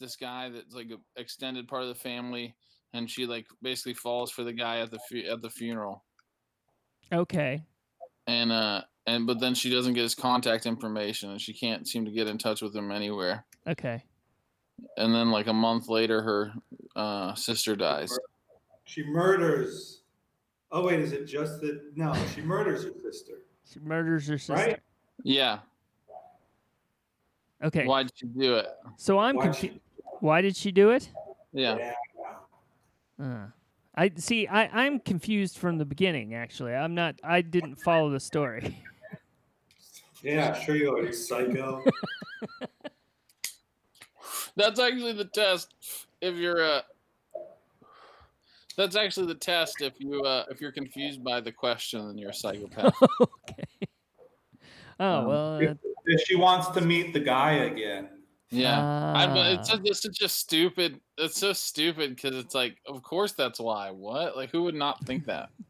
this guy that's like an extended part of the family, and she like basically falls for the guy at the fu- at the funeral, Okay. and uh and but then she doesn't get his contact information, and she can't seem to get in touch with him anywhere. Okay. And then like a month later, her uh, sister dies. She murders. Oh wait, is it just that? No, she murders her sister. She murders her sister. Right? Yeah. Okay. Why'd she do it? So I'm Why'd confused. She- Why did she do it? Yeah. Uh, I see. I I'm confused from the beginning. Actually, I'm not. I didn't follow the story. Yeah, sure you are, you psycho. That's actually the test. If you're uh that's actually the test. If you uh if you're confused by the question, then you're a psychopath. okay. Oh Um, well. if, uh, if she wants to meet the guy again. Yeah. I, ah. it's just, it's such a stupid. It's so stupid because it's like, of course that's why. What? Like, who would not think that?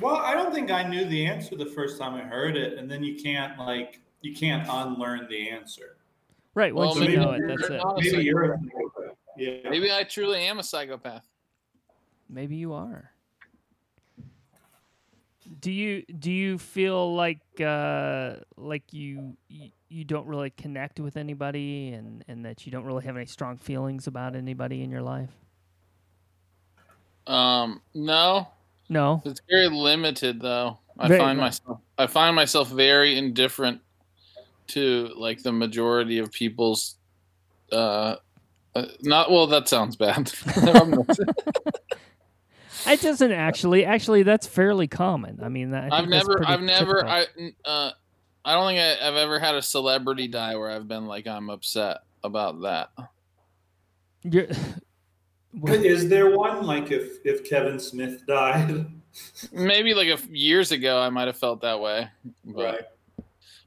Well, I don't think I knew the answer the first time I heard it, and then you can't like you can't unlearn the answer. right. Well, Once maybe you know it, you're that's it. Maybe you're a psychopath. psychopath. Yeah. Maybe I truly am a psychopath. Maybe you are. Do you do you feel like uh, like you, you you don't really connect with anybody and, and that you don't really have any strong feelings about anybody in your life? Um, no, No. it's very limited though. I Very find myself I find myself very indifferent to like the majority of people's uh, uh not well that sounds bad. I'm It doesn't actually. Actually, that's fairly common. I mean, I I've never, I've never, typical. I, n- uh, I don't think I, I've ever had a celebrity die where I've been like, I'm upset about that. You're, well, Is there one like if if Kevin Smith died? Maybe like a f years ago, I might have felt that way. But Right.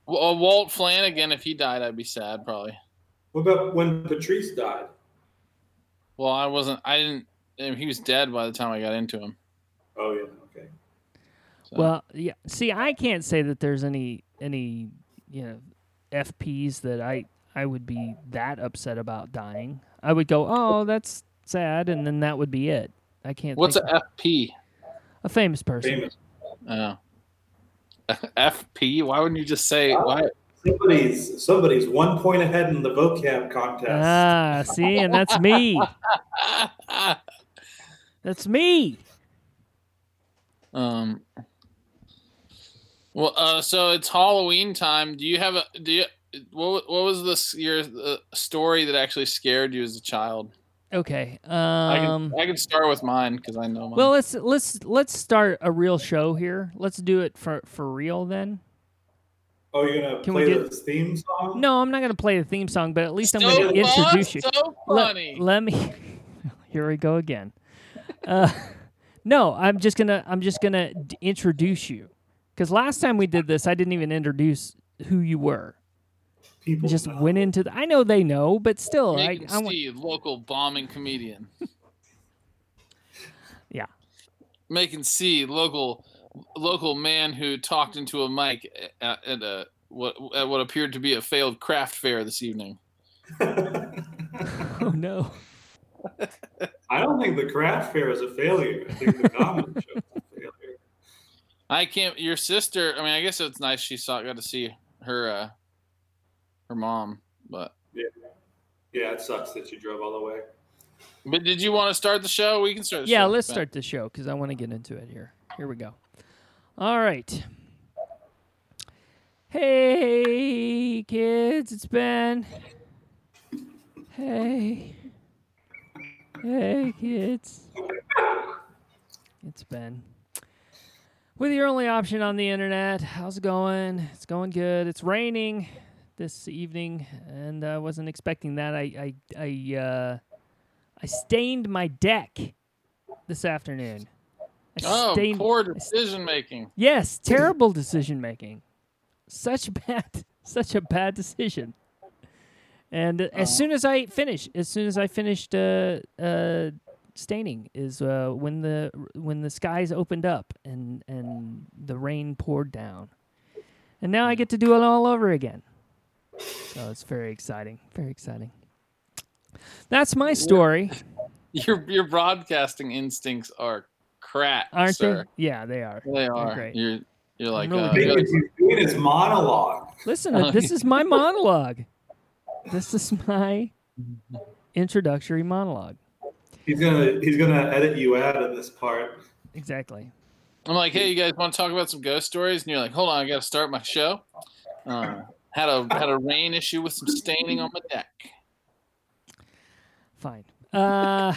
Well, uh, Walt Flanagan, if he died, I'd be sad probably. What about when Patrice died? Well, I wasn't, I didn't. I he was dead by the time I got into him. Oh yeah, okay. So. well, yeah. See, I can't say that there's any any you know FPs that I I would be that upset about dying. I would go, oh, that's sad, and then that would be it. I can't. what's think a FP? a famous person? Famous. Oh. FP? Why wouldn't you just say why? Somebody's somebody's one point ahead in the vocab contest. Ah, see, and that's me. That's me. Um. Well, uh, so it's Halloween time. Do you have a do you what what was this your uh, story that actually scared you as a child? Okay. I Um. can I can start with mine because I know mine. Well, let's let's let's start a real show here. Let's do it for for real then. Oh, you're gonna Can we play get- the theme song? No, I'm not going to play the theme song, but at least I'm going to fun, introduce you. So Let- funny. Let, me. Here we go again. Uh, no, I'm just gonna I'm just gonna d- introduce you because last time we did this, I didn't even introduce who you were. People just know. went into the. I know they know, but still, I, Megan I want. Steve, local bombing comedian. Yeah. Macon C, local local man who talked into a mic at, at a what at what appeared to be a failed craft fair this evening. Oh no. I don't think the craft fair is a failure. I think the comedy show is a failure. I can't. Your sister. I mean, I guess it's nice she saw got to see her uh her mom. But Yeah, yeah, it sucks that you drove all the way. but did you want to start the show? We can start. The Yeah, show. let's Ben. start the show because I want to get into it here. Here we go. All right. Hey, kids, it's Ben. Hey. Hey, kids. It's Ben. With your only option on the internet. How's it going? It's going good. It's raining this evening, and I wasn't expecting that. I, I, I, uh, I stained my deck this afternoon. I Oh, stained- poor decision making. Yes, terrible decision making. Such bad, such a bad decision. And uh, as soon as I finish, as soon as I finished uh, uh, staining, is uh, when the when the skies opened up and and the rain poured down, and now I get to do it all over again. So it's very exciting, very exciting. That's my story, Your your broadcasting instincts are crap, aren't sir. they? Yeah, they are. They are. great. You're you're like really uh, I think you're like- what he's doing his monologue. Listen, Oh, this is my monologue. This is my introductory monologue. He's gonna he's gonna edit you out of this part. Exactly. I'm like, hey, you guys want to talk about some ghost stories? And you're like, hold on, I got to start my show. Uh, had a had a rain issue with some staining on my deck. Fine. Uh,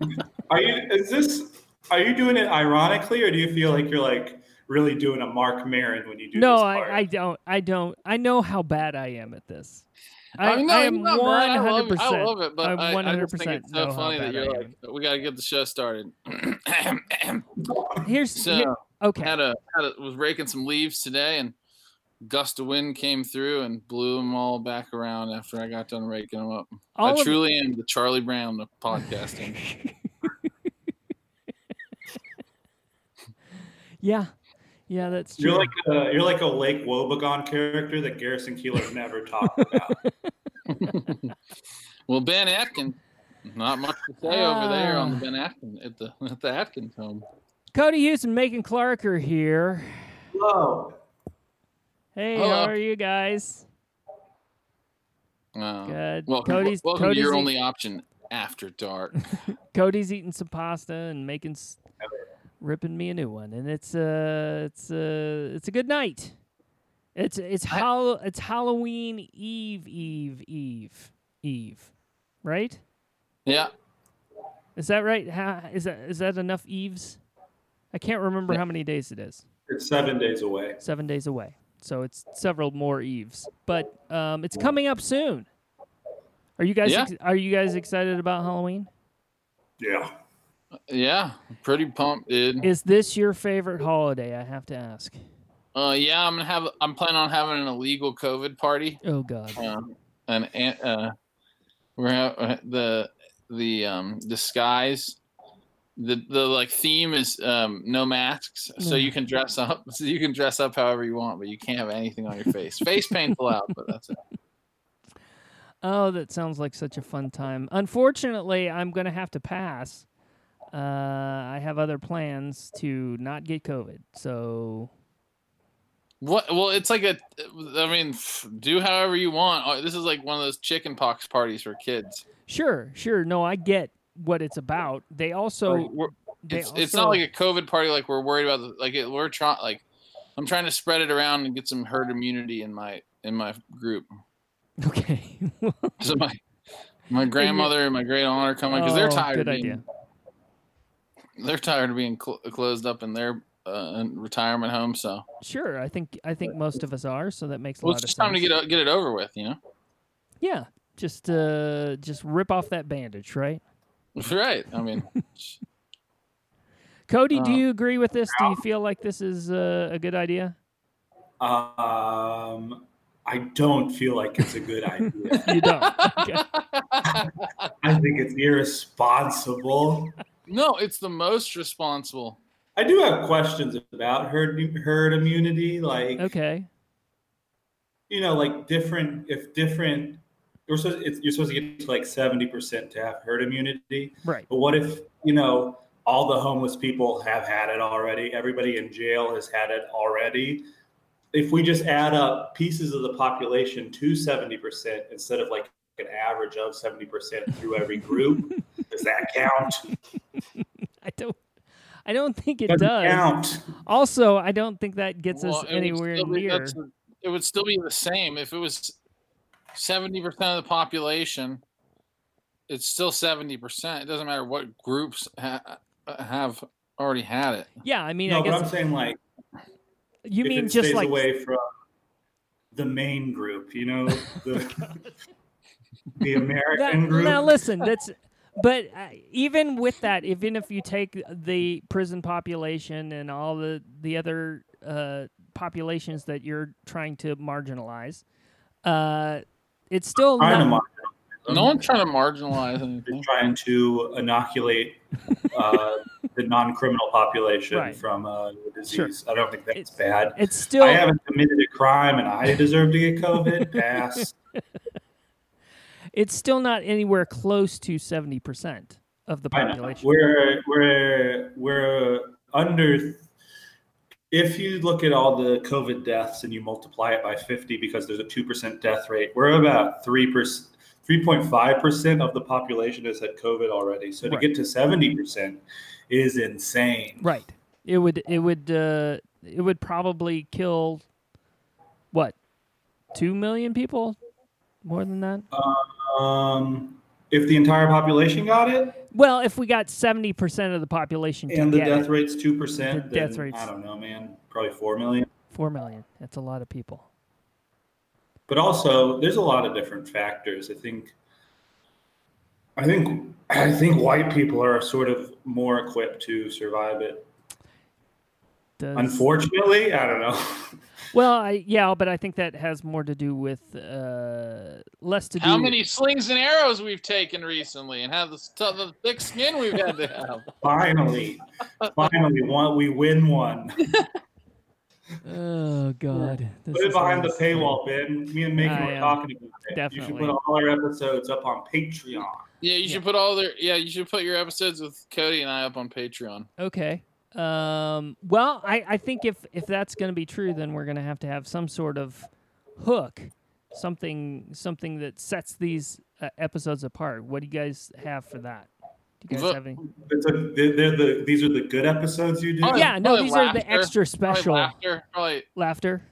Are you is this are you doing it ironically or do you feel like you're like really doing a Marc Maron when you do no, this part? I, I don't. I don't. I know how bad I am at this. I, mean, no, I you're am not bad. one I love hundred it. I percent. love it, but I I, I just think 100% it's so funny that you're like, we got to get the show started. Here's so here- okay. had a had a was raking some leaves today, and gust of wind came through and blew them all back around after I got done raking them up. All I of- truly am the Charlie Brown of podcasting. yeah, yeah, that's true. You're like a, you're like a Lake Wobegon character that Garrison Keillor never talked about. well, Ben Atkin, not much to say over there on the Ah. Ben Atkin at the at the Atkins home. Cody Hughes and Macon Clark are here. Hello. Hey, Hello. how are you guys? Uh, Good. welcome, Cody's welcome Cody's to your eat- only option after dark. Cody's eating some pasta and making s- ripping me a new one, and it's uh it's uh it's a good night. It's it's I- Hall- it's Halloween Eve Eve Eve Eve, right? yeah, Is that right? Is that is that is that enough Eves? I can't remember Yeah. how many days it is. It's seven days away. Seven days away, so it's several more Eves. But um, it's coming up soon. Are you guys Yeah. ex- are you guys excited about Halloween? Yeah. Yeah, pretty pumped, dude. Is this your favorite holiday? I have to ask. Uh, yeah, I'm gonna have. I'm planning on having an illegal COVID party. Oh God. Um, an- uh, we're ha- uh, the the um disguise. The the like theme is um no masks, so you can dress up. So you can dress up however you want, but you can't have anything on your face. Face paint's allowed, but that's it. Oh, that sounds like such a fun time. Unfortunately, I'm going to have to pass. Uh, I have other plans to not get COVID. So, What? Well, it's like a. I mean, do however you want. Uh, This is like one of those chicken pox parties for kids. sure, sure. No, I get what it's about. They also. We're- they it's, it's not like a COVID party. Like we're worried about. The, like it, we're trying. Like I'm trying to spread it around and get some herd immunity in my in my group. Okay. So my my grandmother and my great aunt are coming because they're Oh, tired. good idea. They're tired of being cl- closed up in their uh, retirement home. So sure. I think I think most of us are. So that makes a well, lot it's of just sense. time to get o- get it over with. You know. Yeah. Just uh, just rip off that bandage, right? Right. I mean, Cody, do Uh, you agree with this? Do you feel like this is uh, a good idea? Um, I don't feel like it's a good idea. You don't. Okay. I think it's irresponsible. No, it's the most responsible. I do have questions about herd herd immunity, like Okay. you know, like different if different. You're supposed, it's, you're supposed to get to like seventy percent to have herd immunity, Right. but what if you know all the homeless people have had it already? Everybody in jail has had it already. If we just add up pieces of the population to seventy percent instead of like an average of seventy percent through every group, does that count? I don't. I don't think it Doesn't does. count. Also, I don't think that gets Well, us anywhere be- near. that's- It would still be the same if it was seventy percent of the population. It's still seventy percent. It doesn't matter what groups ha- have already had it. Yeah, I mean, no, I but I'm saying like you if mean it just stays like away from the main group, you know, the the that, American group. now. Listen, that's. But uh, even with that, even if you take the prison population and all the the other uh, populations that you're trying to marginalize, uh, it's still trying to not. marginalize. No one's trying to marginalize They're trying to inoculate uh, the non-criminal population Right. from uh, the Sure. disease. I don't think that's It's bad. It's still. I haven't committed a crime and I deserve to get COVID. Pass. it's still not anywhere close to 70% of the population. We're we're we're under. If you look at all the COVID deaths and you multiply it by 50 because there's a two percent death rate, we're about three percent. 3.5% of the population has had COVID already. So to Right. get to 70% is insane. Right. It would it would uh it would probably kill what? 2 million people? More than that? Um, if the entire population got it Well, if we got 70% of the population and the death it, rate's 2%, The death rate's- I don't know, man, probably 4 million. 4 million. That's a lot of people. but also there's a lot of different factors i think i think i think white people are sort of more equipped to survive it Does, unfortunately i don't know Well, I yeah, but I think that has more to do with uh less to do How many slings and arrows we've taken recently, and how the, the thick skin we've had to have. finally finally one we win one Oh god. This put it is behind the paywall ben me and Macon I were talking about it you should put all our episodes up on patreon Yeah, you should put all their yeah, you should put your episodes with Cody and I up on Patreon. Okay. Um, well, I, I think if, if that's going to be true, then we're going to have to have some sort of hook, something something that sets these uh, episodes apart. What do you guys have for that? Do you guys Vo- have any? it's a, they're, they're the these are the good episodes you do Oh, Yeah, no, probably these are the laughter. extra Probably special laughter, probably laughter.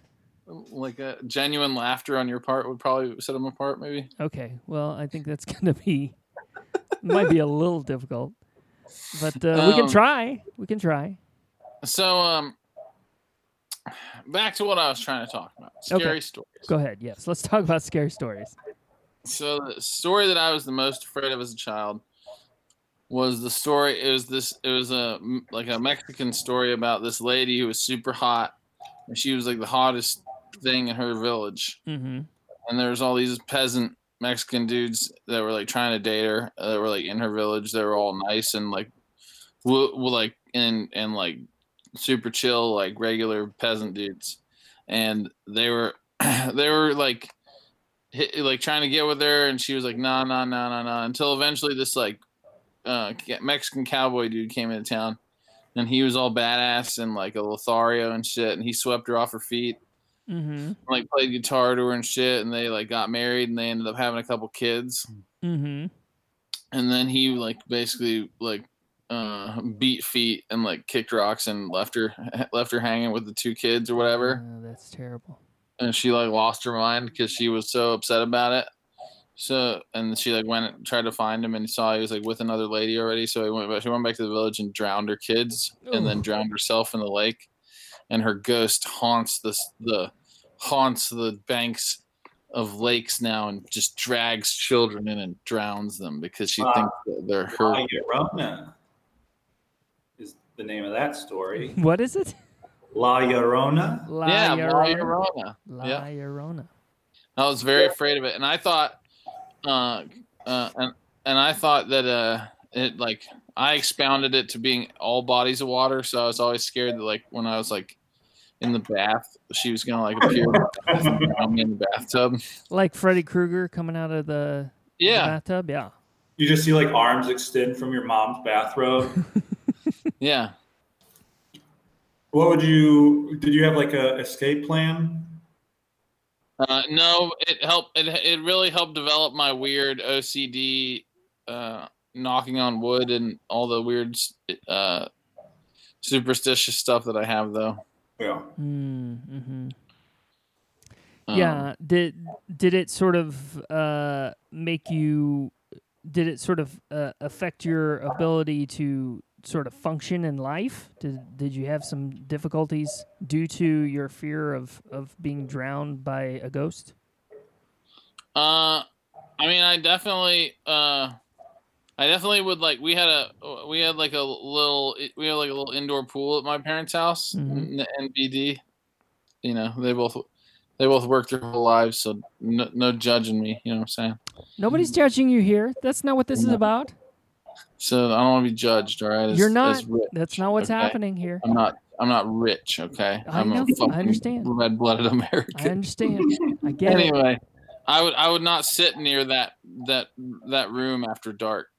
like a genuine laughter on your part would probably set them apart. Maybe. Okay, well, I think that's going to be might be a little difficult, but uh, we can Um, try. We can try. So um, back to what I was trying to talk about. Scary Okay. stories. Go ahead. Yes, let's talk about scary stories. So the story that I was the most afraid of as a child was the story. It was this. It was a like a Mexican story about this lady who was super hot, and she was like the hottest thing in her village. Mm-hmm. And there was all these peasant Mexican dudes that were like trying to date her. uh, That were like in her village. They were all nice and like, w- w- like and and like super chill, like regular peasant dudes. And they were they were like hit, like trying to get with her, and she was like, nah, nah, nah, nah, nah. Until eventually, this like uh, Mexican cowboy dude came into town, and he was all badass and like a Lothario and shit, and he swept her off her feet, Mm-hmm. like played guitar to her and shit, and they like got married, and they ended up having a couple kids, Mm-hmm. and then he like basically like uh beat feet and like kicked rocks and left her left her hanging with the two kids or whatever Oh, that's terrible. and she like lost her mind because she was so upset about it. So and she like went and tried to find him and saw he was like with another lady already. So he went back. She went back to the village and drowned her kids and then drowned herself in the lake. And her ghost haunts this the haunts the banks of lakes now and just drags children in and drowns them because she Wow. thinks that they're La her. Llorona is the name of that story. What is it? La Llorona. La Yeah, La Llorona. Llorona. La Yeah. Llorona. I was very afraid of it, and I thought, uh, uh, and and I thought that uh, it like I expounded it to being all bodies of water, so I was always scared that like when I was like in the bath, she was gonna like appear me in the bathtub. Like Freddy Krueger coming out of the, the Yeah, bathtub. Yeah. You just see like arms extend from your mom's bathrobe. yeah. what would you? Did you have like a escape plan? Uh, no, it helped. It it really helped develop my weird OCD, uh, knocking on wood and all the weird, uh, superstitious stuff that I have though. Yeah. Mm-hmm. Um, yeah. Did did it sort of uh, make you? Did it sort of uh, affect your ability to sort of function in life? Did did you have some difficulties due to your fear of of being drowned by a ghost? Uh, I mean, I definitely, uh, I definitely would like. We had a, we had like a little, we had like a little indoor pool at my parents' house, Mhm. N- NBD. You know, they both, they both worked their whole lives, so no, no judging me. You know what I'm saying? Nobody's judging you here. That's not what this is about. So I don't want to be judged. All right, as- You're not. That's not what's okay? happening here. I'm not. I'm not rich. Okay. I am know, I a fucking understand. red-blooded American. I understand. I get it. anyway, I would I would not sit near that that that room after dark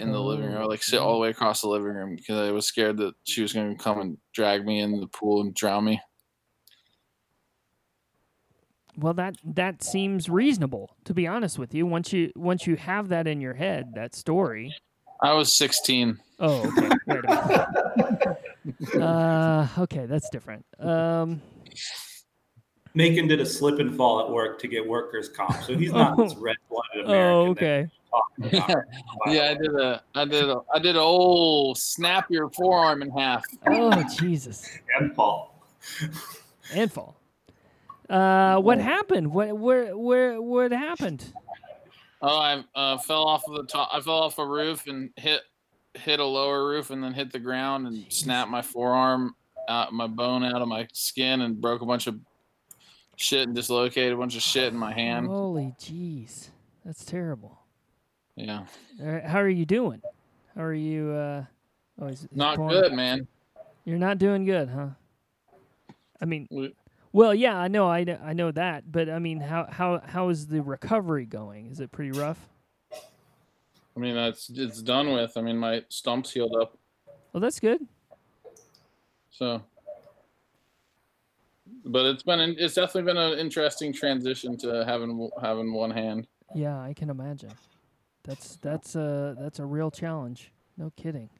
in the living room. I like sit all the way across the living room because I was scared that she was going to come and drag me in the pool and drown me. Well, that that seems reasonable. To be honest with you, once you once you have that in your head, that story. I was 16. Oh, okay. Wait a minute. Uh, okay, that's different. Um, Macon did a slip and fall at work to get workers' comp, so he's not this red-blooded American. oh, that okay. We're talking about. Yeah, I did a I did a I did a old snap your forearm in half. Oh, Jesus. and fall. And fall. Uh, what happened? What where where what happened? Oh, I uh, fell off of the top. I fell off a roof and hit hit a lower roof and then hit the ground and snapped my forearm out, my bone out of my skin and broke a bunch of shit and dislocated a bunch of shit in my hand. Holy jeez. That's terrible. Yeah, right, how are you doing? How are you uh oh, is- not good, man. You're not doing good, huh? I mean, We- well, yeah, I know, I, I know that, but I mean, how how how is the recovery going? Is it pretty rough? I mean, it's it's done with. I mean, my stump's healed up, Well, that's good. so. But it's been an- it's definitely been an interesting transition to having having one hand. Yeah, I can imagine. That's that's a that's a real challenge. No kidding.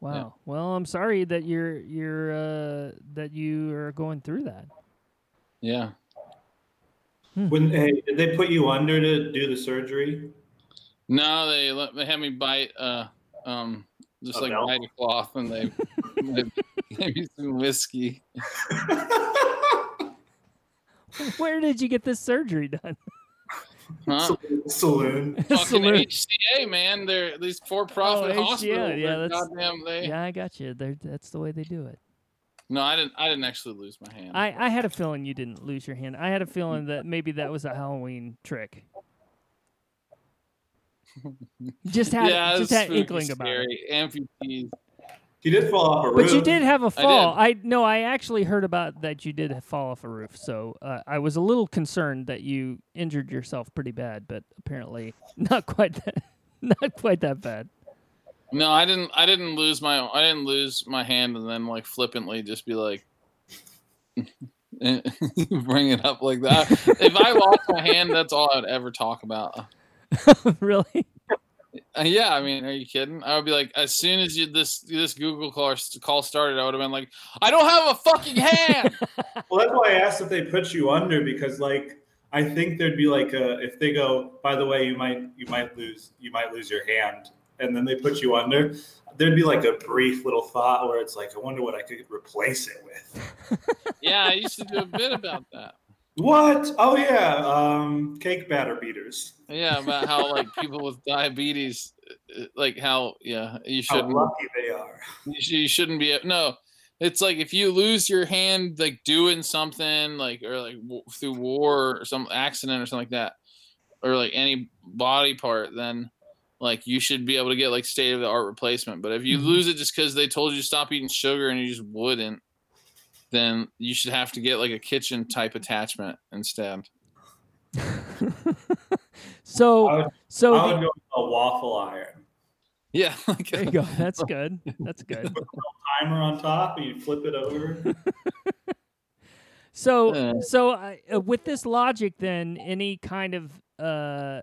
Wow. Well, I'm sorry that you're you're uh, that you are going through that. Yeah. When hey, did they put you under to do the surgery? No, they let they had me bite uh um just A like belt? bite a cloth and they, they gave me some whiskey. Where did you get this surgery done? Huh? Saloon. Fucking Saloon. HCA, man. They're these for profit Oh, hospitals. yeah, They're that's- goddamn they Yeah, I got you. There, that's the way they do it. No, I didn't I didn't actually lose my hand. I, I had a feeling you didn't lose your hand. I had a feeling that maybe that was a Halloween trick. Just had yeah, just had spooky, inkling about it. Amputees. He did fall off a roof. But you did have a fall. I, no, I actually heard about that you did fall off a roof. So uh, I was a little concerned that you injured yourself pretty bad, but apparently not quite that not quite that bad. No, I didn't I didn't lose my I didn't lose my hand and then like flippantly just be like bring it up like that. if I lost my hand, that's all I would ever talk about. really? Uh, yeah, I mean, are you kidding? I would be like, as soon as you this this Google call call started, I would have been like, I don't have a fucking hand. Well, that's why I asked if they put you under because, like, I think there'd be like a if they go. By the way, you might you might lose you might lose your hand, and then they put you under. There'd be like a brief little thought where it's like, I wonder what I could replace it with. yeah, I used to do a bit about that. What? Oh yeah, um, cake batter beaters. Yeah, about how like people with diabetes, uh, like how yeah, you shouldn't lucky they are. you, sh- you shouldn't be no. It's like if you lose your hand like doing something like or like w- through war or some accident or something like that, or like any body part, then like you should be able to get like state of the art replacement. But if you Mhm. lose it just because they told you to stop eating sugar and you just wouldn't, then you should have to get like a kitchen type attachment instead. so I would, so I the- go with a waffle iron. Yeah, like there you go. That's good. That's good. Timer on top, and you flip it over. So Yeah. so uh, uh, with this logic, then any kind of uh,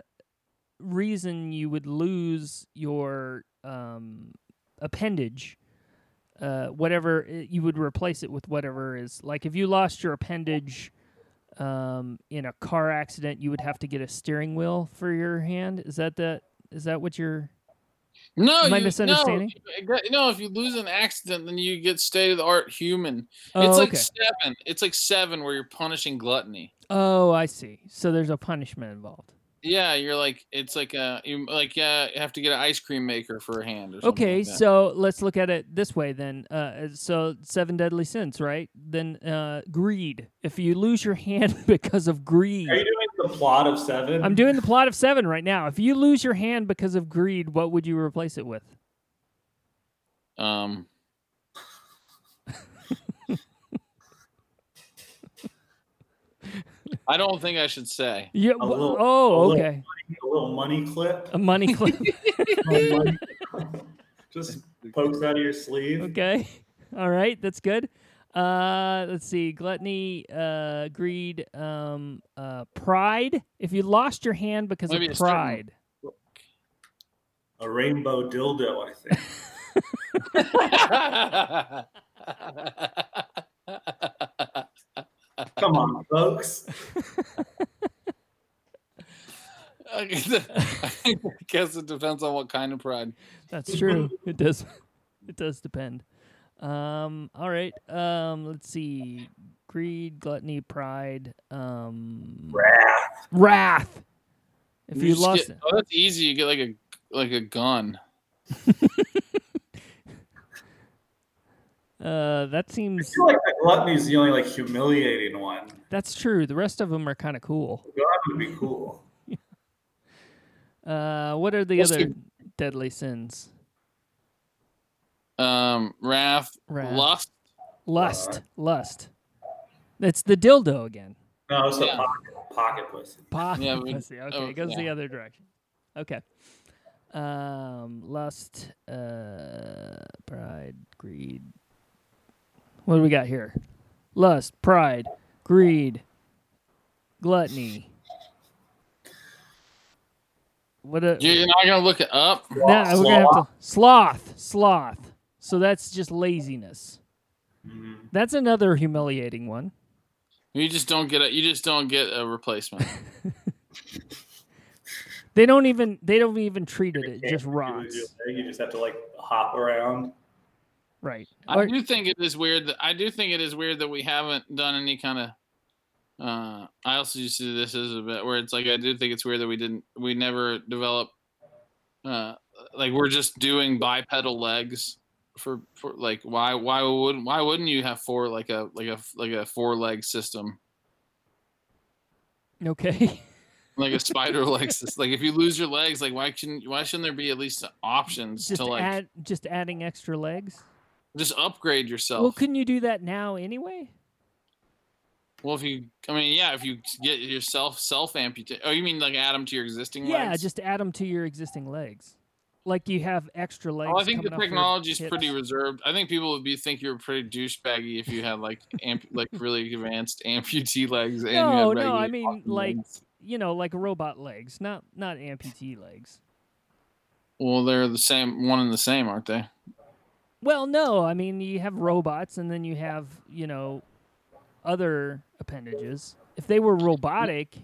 reason you would lose your um, appendage, uh, whatever uh, you would replace it with whatever is like if you lost your appendage um, in a car accident, you would have to get a steering wheel for your hand. Is that that is that what you're? No, Am I you, misunderstanding? No, no, if you lose an accident, then you get state of the art human. Oh, it's like okay. seven. It's like seven where you're punishing gluttony. Oh, I see. So there's a punishment involved. Yeah, you're like it's like a you like uh, you have to get an ice cream maker for a hand or something. Okay, like so let's look at it this way then. Uh, so seven deadly sins, right? Then uh, greed. If you lose your hand because of greed, Are you doing the plot of seven? I'm doing the plot of seven right now. If you lose your hand because of greed, what would you replace it with? um, I don't think I should say. Yeah. A wh- little- a oh, little- okay. A little money clip. A money clip. A little money clip. Just pokes out of your sleeve. okay. All right. That's good. Uh, let's see. Gluttony, uh, greed, um, uh, pride. If you lost your hand because Maybe of pride. A rainbow dildo, I think. Come on, folks. I guess it depends on what kind of pride. That's true. it does. It does depend. Um. All right. Um. Let's see. Greed, gluttony, pride. Um. Wrath. Wrath. If you, just lost get, oh, that's easy. You get like a like a gun. Uh, that I seems feel like the gluttony is the only like humiliating one. that's true. The rest of them are kind of cool. God would be cool. Uh, what are the Let's other do- deadly sins? Um, wrath, Wrath. lust. Lust, lust. That's the dildo again. No, it's a Yeah. pocket, pocket pussy. Pocket Yeah, we- pussy. Okay, oh, it goes the other direction. Okay. Um, lust, uh, pride, greed. What do we got here? Lust, pride, greed, gluttony. What a You're not gonna look it up. Nah, we're gonna have to sloth, sloth. So that's just laziness. Mhm. That's another humiliating one. You just don't get a. You just don't get a replacement. They don't even they don't even treat it. It just use rots. You just have to like hop around. Right. I Or- do think it is weird that I do think it is weird that we haven't done any kind of. Uh, I also used to do this as a bit where it's like I do think it's weird that we didn't we never develop. Uh, like we're just doing bipedal legs for for like why why would why wouldn't you have four like a like a like a four leg system Okay. like a spider leg system like if you lose your legs like why shouldn't why shouldn't there be at least options just to like add just adding extra legs. Just upgrade yourself Well, couldn't you do that now anyway? Well, if you, I mean, yeah, if you get yourself self amputate. Oh, you mean like add them to your existing legs? Yeah, legs? just add them to your existing legs. Like you have extra oh, legs. Well, I think the technology is pretty reserved. I think people would be think you're pretty douchebaggy if you had like amp, like really advanced amputee legs. And No, no, I mean like legs. you know, like robot legs, not not amputee legs. Well, they're the same, one and the same, aren't they? Well, no, I mean you have robots and then you have, you know, other appendages. If they were robotic,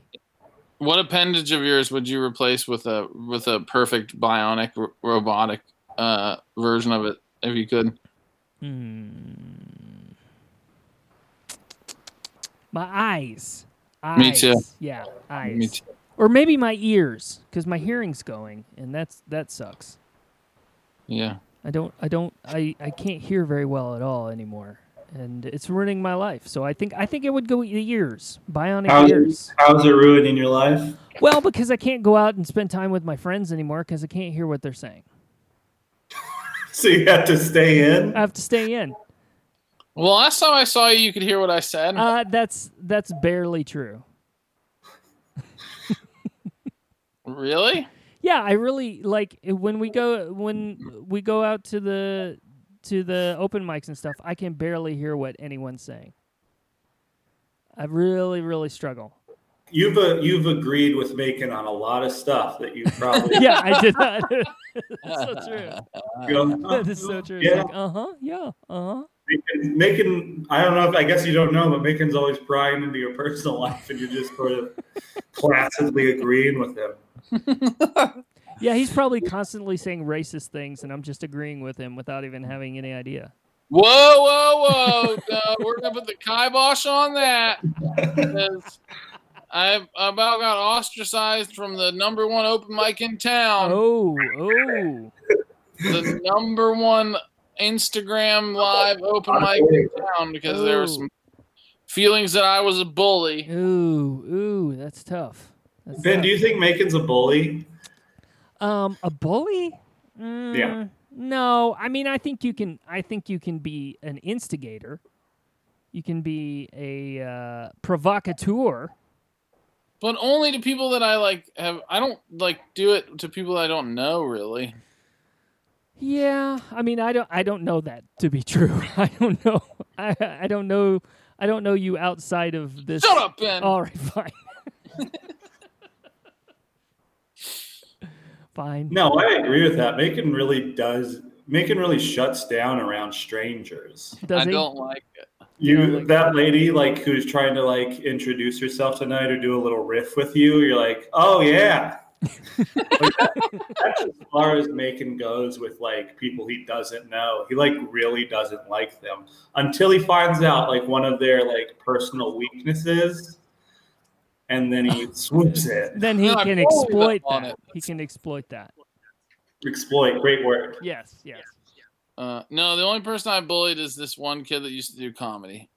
What appendage of yours would you replace with a with a perfect bionic r- robotic uh, version of it if you could? hmm, my eyes. eyes. Me too. Yeah, eyes. Me too. Or maybe my ears, because my hearing's going, and that's that sucks. Yeah. I don't, I don't, I, I can't hear very well at all anymore, and it's ruining my life. So I think, I think it would go the ears, bionic How's it, ears. how's it ruining your life? Well, because I can't go out and spend time with my friends anymore because I can't hear what they're saying. So you have to stay in? I have to stay in. Well, last time I saw you, you could hear what I said. Uh, that's that's barely true. really? Yeah, I really like when we go when we go out to the to the open mics and stuff. I can barely hear what anyone's saying. I really, really struggle. You've uh, you've agreed with Macon on a lot of stuff that you probably Yeah, I did not. That's so true. That is so true. It's Yeah. like, uh huh, yeah, uh huh. Macon, Macon, I don't know if I guess you don't know, but Macon's always prying into your personal life, and you're just sort of placidly agreeing with him. Yeah, he's probably constantly saying racist things, and I'm just agreeing with him without even having any idea. Whoa, whoa, whoa! no, we're gonna put the kibosh on that. because I about got ostracized from the number one open mic in town, Oh, oh. the number one Instagram live open mic in town, because there were Oh. some feelings that I was a bully. Ooh, ooh, that's tough. That's Ben, tough. do you think Macon's a bully? Um, a bully? Mm, No, I mean, I think you can. I think you can be an instigator. You can be a uh, provocateur. but only to people that I like have. I don't like do it to people I don't know really. Yeah, I mean, I don't, I don't know that to be true. I don't know. I, I don't know. I don't know you outside of this. Shut up, Ben. All right, fine. fine. No, I agree with that. Macon really does. Macon really shuts down around strangers. Does I he? don't like it. You like that lady like who's trying to like introduce herself tonight or do a little riff with you. You're like, oh yeah. Like, that- that's as far as Macon goes with like people he doesn't know. He like really doesn't like them until he finds out like one of their like personal weaknesses, and then he swoops it. Then he No, can totally exploit on that. it. He can exploit that. Exploit, great word. Yes, yes. Uh, no, the only person I bullied is this one kid that used to do comedy.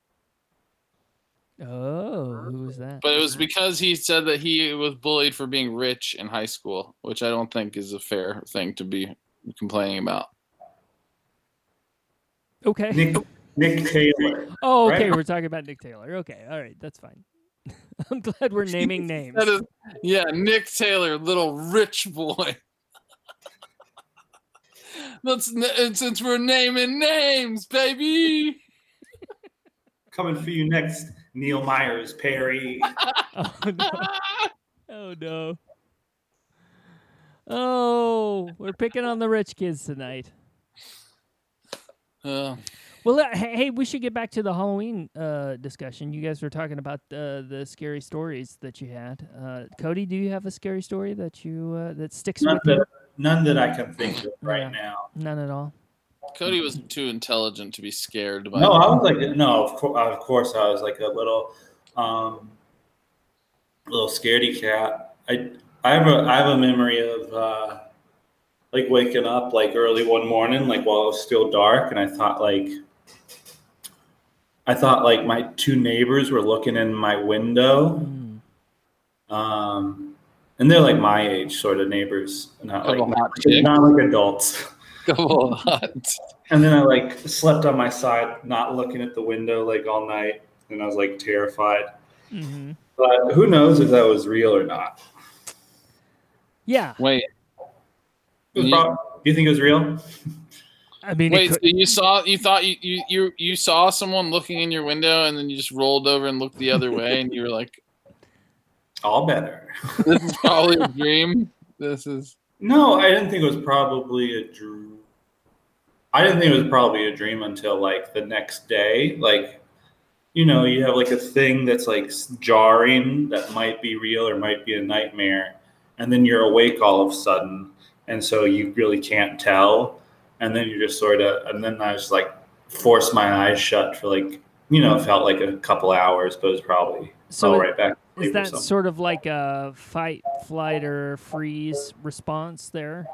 Oh, who was that? But it was because he said that he was bullied for being rich in high school, which I don't think is a fair thing to be complaining about. Okay. Nick Nick Taylor. Oh, okay. right? We're talking about Nick Taylor. Okay, all right, that's fine. I'm glad we're naming names. That is, yeah, Nick Taylor, little rich boy. Let's since we're naming names, baby. Coming for you next, Neil Myers, Perry. Oh no! Oh no! Oh, we're picking on the rich kids tonight. Uh, Well, uh, hey, hey, we should get back to the Halloween uh, discussion. You guys were talking about uh, the scary stories that you had. Uh, Cody, do you have a scary story that you uh, that sticks None with you? that, none that I can think of right Yeah. now. None at all. Cody was too intelligent to be scared by. No, I was like, no, of, cour- of course, I was like a little, um, little scaredy cat. I, I have a, I have a memory of, uh, like waking up like early one morning, like while it was still dark, and I thought like, I thought like my two neighbors were looking in my window, Mm. um, and they're like my age, sort of neighbors, not like not, not like adults. Couple of hot- And then I like slept on my side, not looking at the window like all night, and I was like terrified. hmm But who knows if that was real or not? Yeah, Wait, It was Yeah. prob- Do you think it was real? I mean, wait. it So you saw? You thought you, you you you saw someone looking in your window, and then you just rolled over and looked the other way, and you were like, All better. "This is probably a dream." This is. No, I didn't think it was probably a dream. I didn't think it was probably a dream until like the next day. Like, you know, you have like a thing that's like jarring that might be real or might be a nightmare, and then you're awake all of a sudden, and so you really can't tell, and then you're just sort of, and then I just like forced my eyes shut for like, you know, it felt like a couple hours, but it was probably so it- right back. is that sort of like a fight, flight, or freeze response there?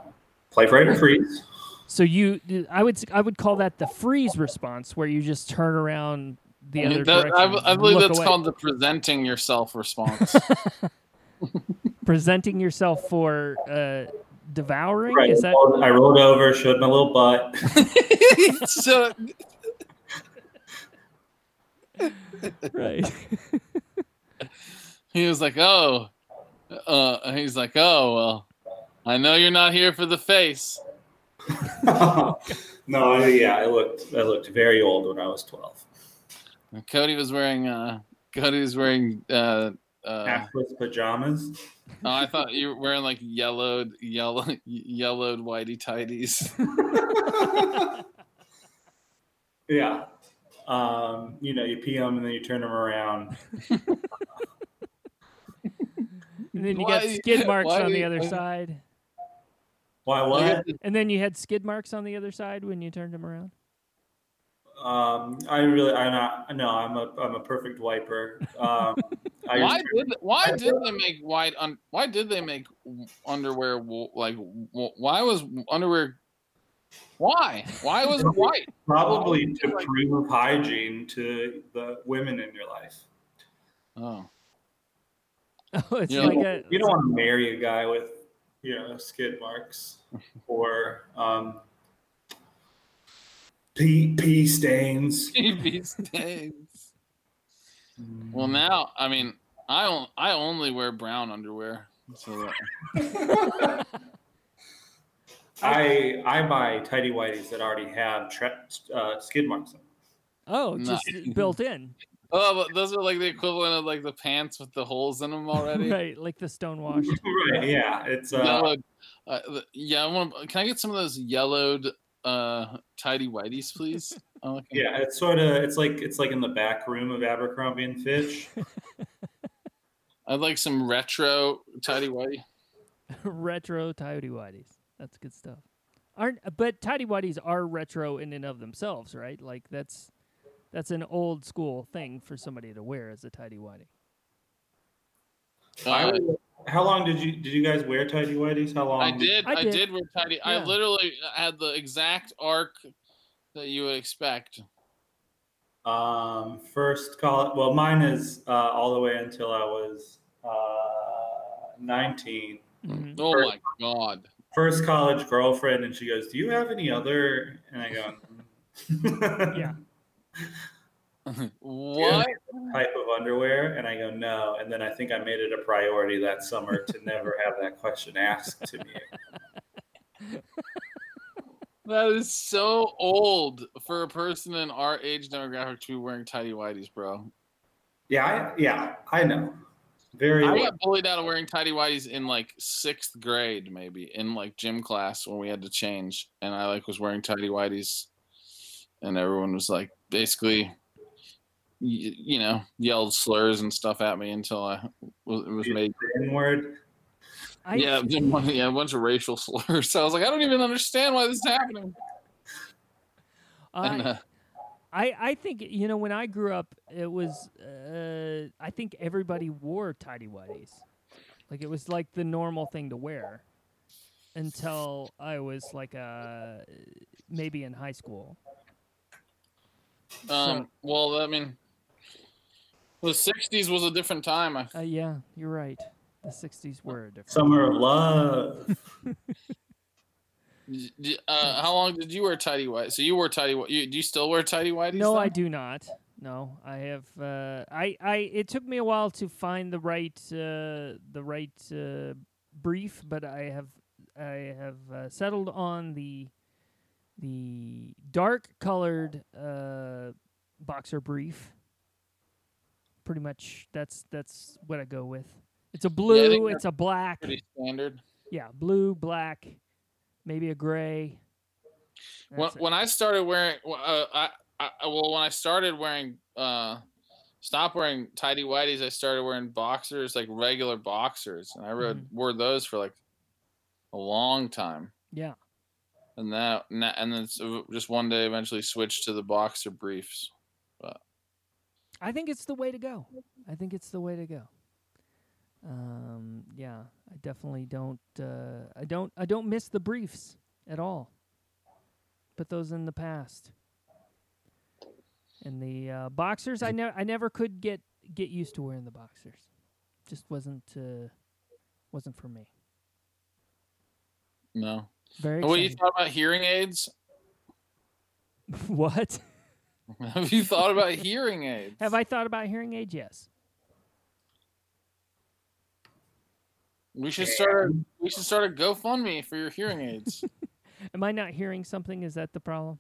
Play fight or freeze? So you, I would, I would call that the freeze response, where you just turn around the other That, direction. I, I believe that's away. called the presenting yourself response. presenting yourself for uh, devouring. Right. Is that I rolled over, showed my little butt. so, right? he was like, "Oh," uh, he's like, "Oh well, I know you're not here for the face." no, yeah, I looked I looked very old when I was twelve. Cody was wearing. Uh, Cody was wearing. Uh, uh, Assless pajamas. oh, I thought you were wearing like yellowed, yellow, yellowed whitey tighties. yeah. Um, you know, you pee them and then you turn them around. And then you got skid marks why on the other why- side. Why what? And then you had skid marks on the other side when you turned them around. Um, I really, I'm not. No, I'm a, I'm a perfect wiper. Um, I, why did why did they make white un, why did they make underwear like why was underwear why why was it white probably to prove hygiene to the women in your life. oh Oh, it's You're like you, a. you don't want to marry a guy with, you know, skid marks or um, pee pee stains. TV stains well now i mean I don't. I only wear brown underwear. So that, I I buy tidy whities that already have tra- uh, skid marks. on them. Oh, Nice. just built in. oh, but those are like the equivalent of like the pants with the holes in them already. right, like the stonewashed. Right? Yeah, it's uh, Yellowed. Uh, yeah, I want. Can I get some of those yellowed uh tidy whities, please? Oh, okay. yeah, it's sort of it's like it's like in the back room of Abercrombie and Fitch. I'd like some retro tidy whitey. retro tidy whities. That's good stuff. Aren't but tidy whities are retro in and of themselves, right? Like that's that's an old school thing for somebody to wear as a tidy whitey. I Uh, would- how long did you did you guys wear tidy whities? How long? I did. I I did. did, wear tidy. I literally had the exact arc that you would expect. Um, first college. Well, mine is uh, all the way until I was uh, 19. Mhm. Oh Or- my god! First college girlfriend, and she goes, "Do you have any other?" And I go, "Mm." Yeah. what? type of underwear?" And I go, "No." And then I think I made it a priority that summer to never have that question asked to me. That is so old for a person in our age demographic to be wearing tidy whities, bro. Yeah, I, yeah, I know. Very. I got bullied out of wearing tidy whities in like sixth grade, maybe in like gym class when we had to change, and I like was wearing tidy whities, and everyone was like basically, y- you know, yelled slurs and stuff at me until I was, it was made. N-word. I, yeah, yeah, a bunch of racial slurs. So I was like, I don't even understand why this is happening. And, I, uh, I I think you know when I grew up, it was uh, I think everybody wore tidy whities, like it was like the normal thing to wear, until I was like uh maybe in high school. um, well, I mean, the '60s was a different time. I Uh, yeah, you're right. The '60s were a different. Summer of love. D- d- Uh, how long did you wear tidy white? So you wore tidy white. You, do you still wear tidy whities? No, I do not. No, I have. Uh, I I. It took me a while to find the right uh, the right uh, brief, but I have I have uh, settled on the the dark colored uh, boxer brief. Pretty much, that's that's what I go with. It's a blue. that's it's a black. Pretty standard. Yeah, blue, black, maybe a gray. When, it. when I started wearing, uh, I, I well, when I started wearing, uh, stop wearing tidy whities, I started wearing boxers, like regular boxers, and I rode, Mm-hmm. wore those for like a long time. yeah. And that, and that- and then just one day, eventually switched to the boxer briefs. I think it's the way to go. I think it's the way to go. Um, yeah, I definitely don't. Uh, I don't. I don't miss the briefs at all. Put those in the past. And the uh, boxers, I never. I never could get get used to wearing the boxers. Just wasn't. Uh, wasn't for me. No. Very. What you thought about hearing aids? what Have you thought about hearing aids? have I thought about hearing aids? Yes. We should start. We should start a GoFundMe for your hearing aids. Am I not hearing something? Is that the problem?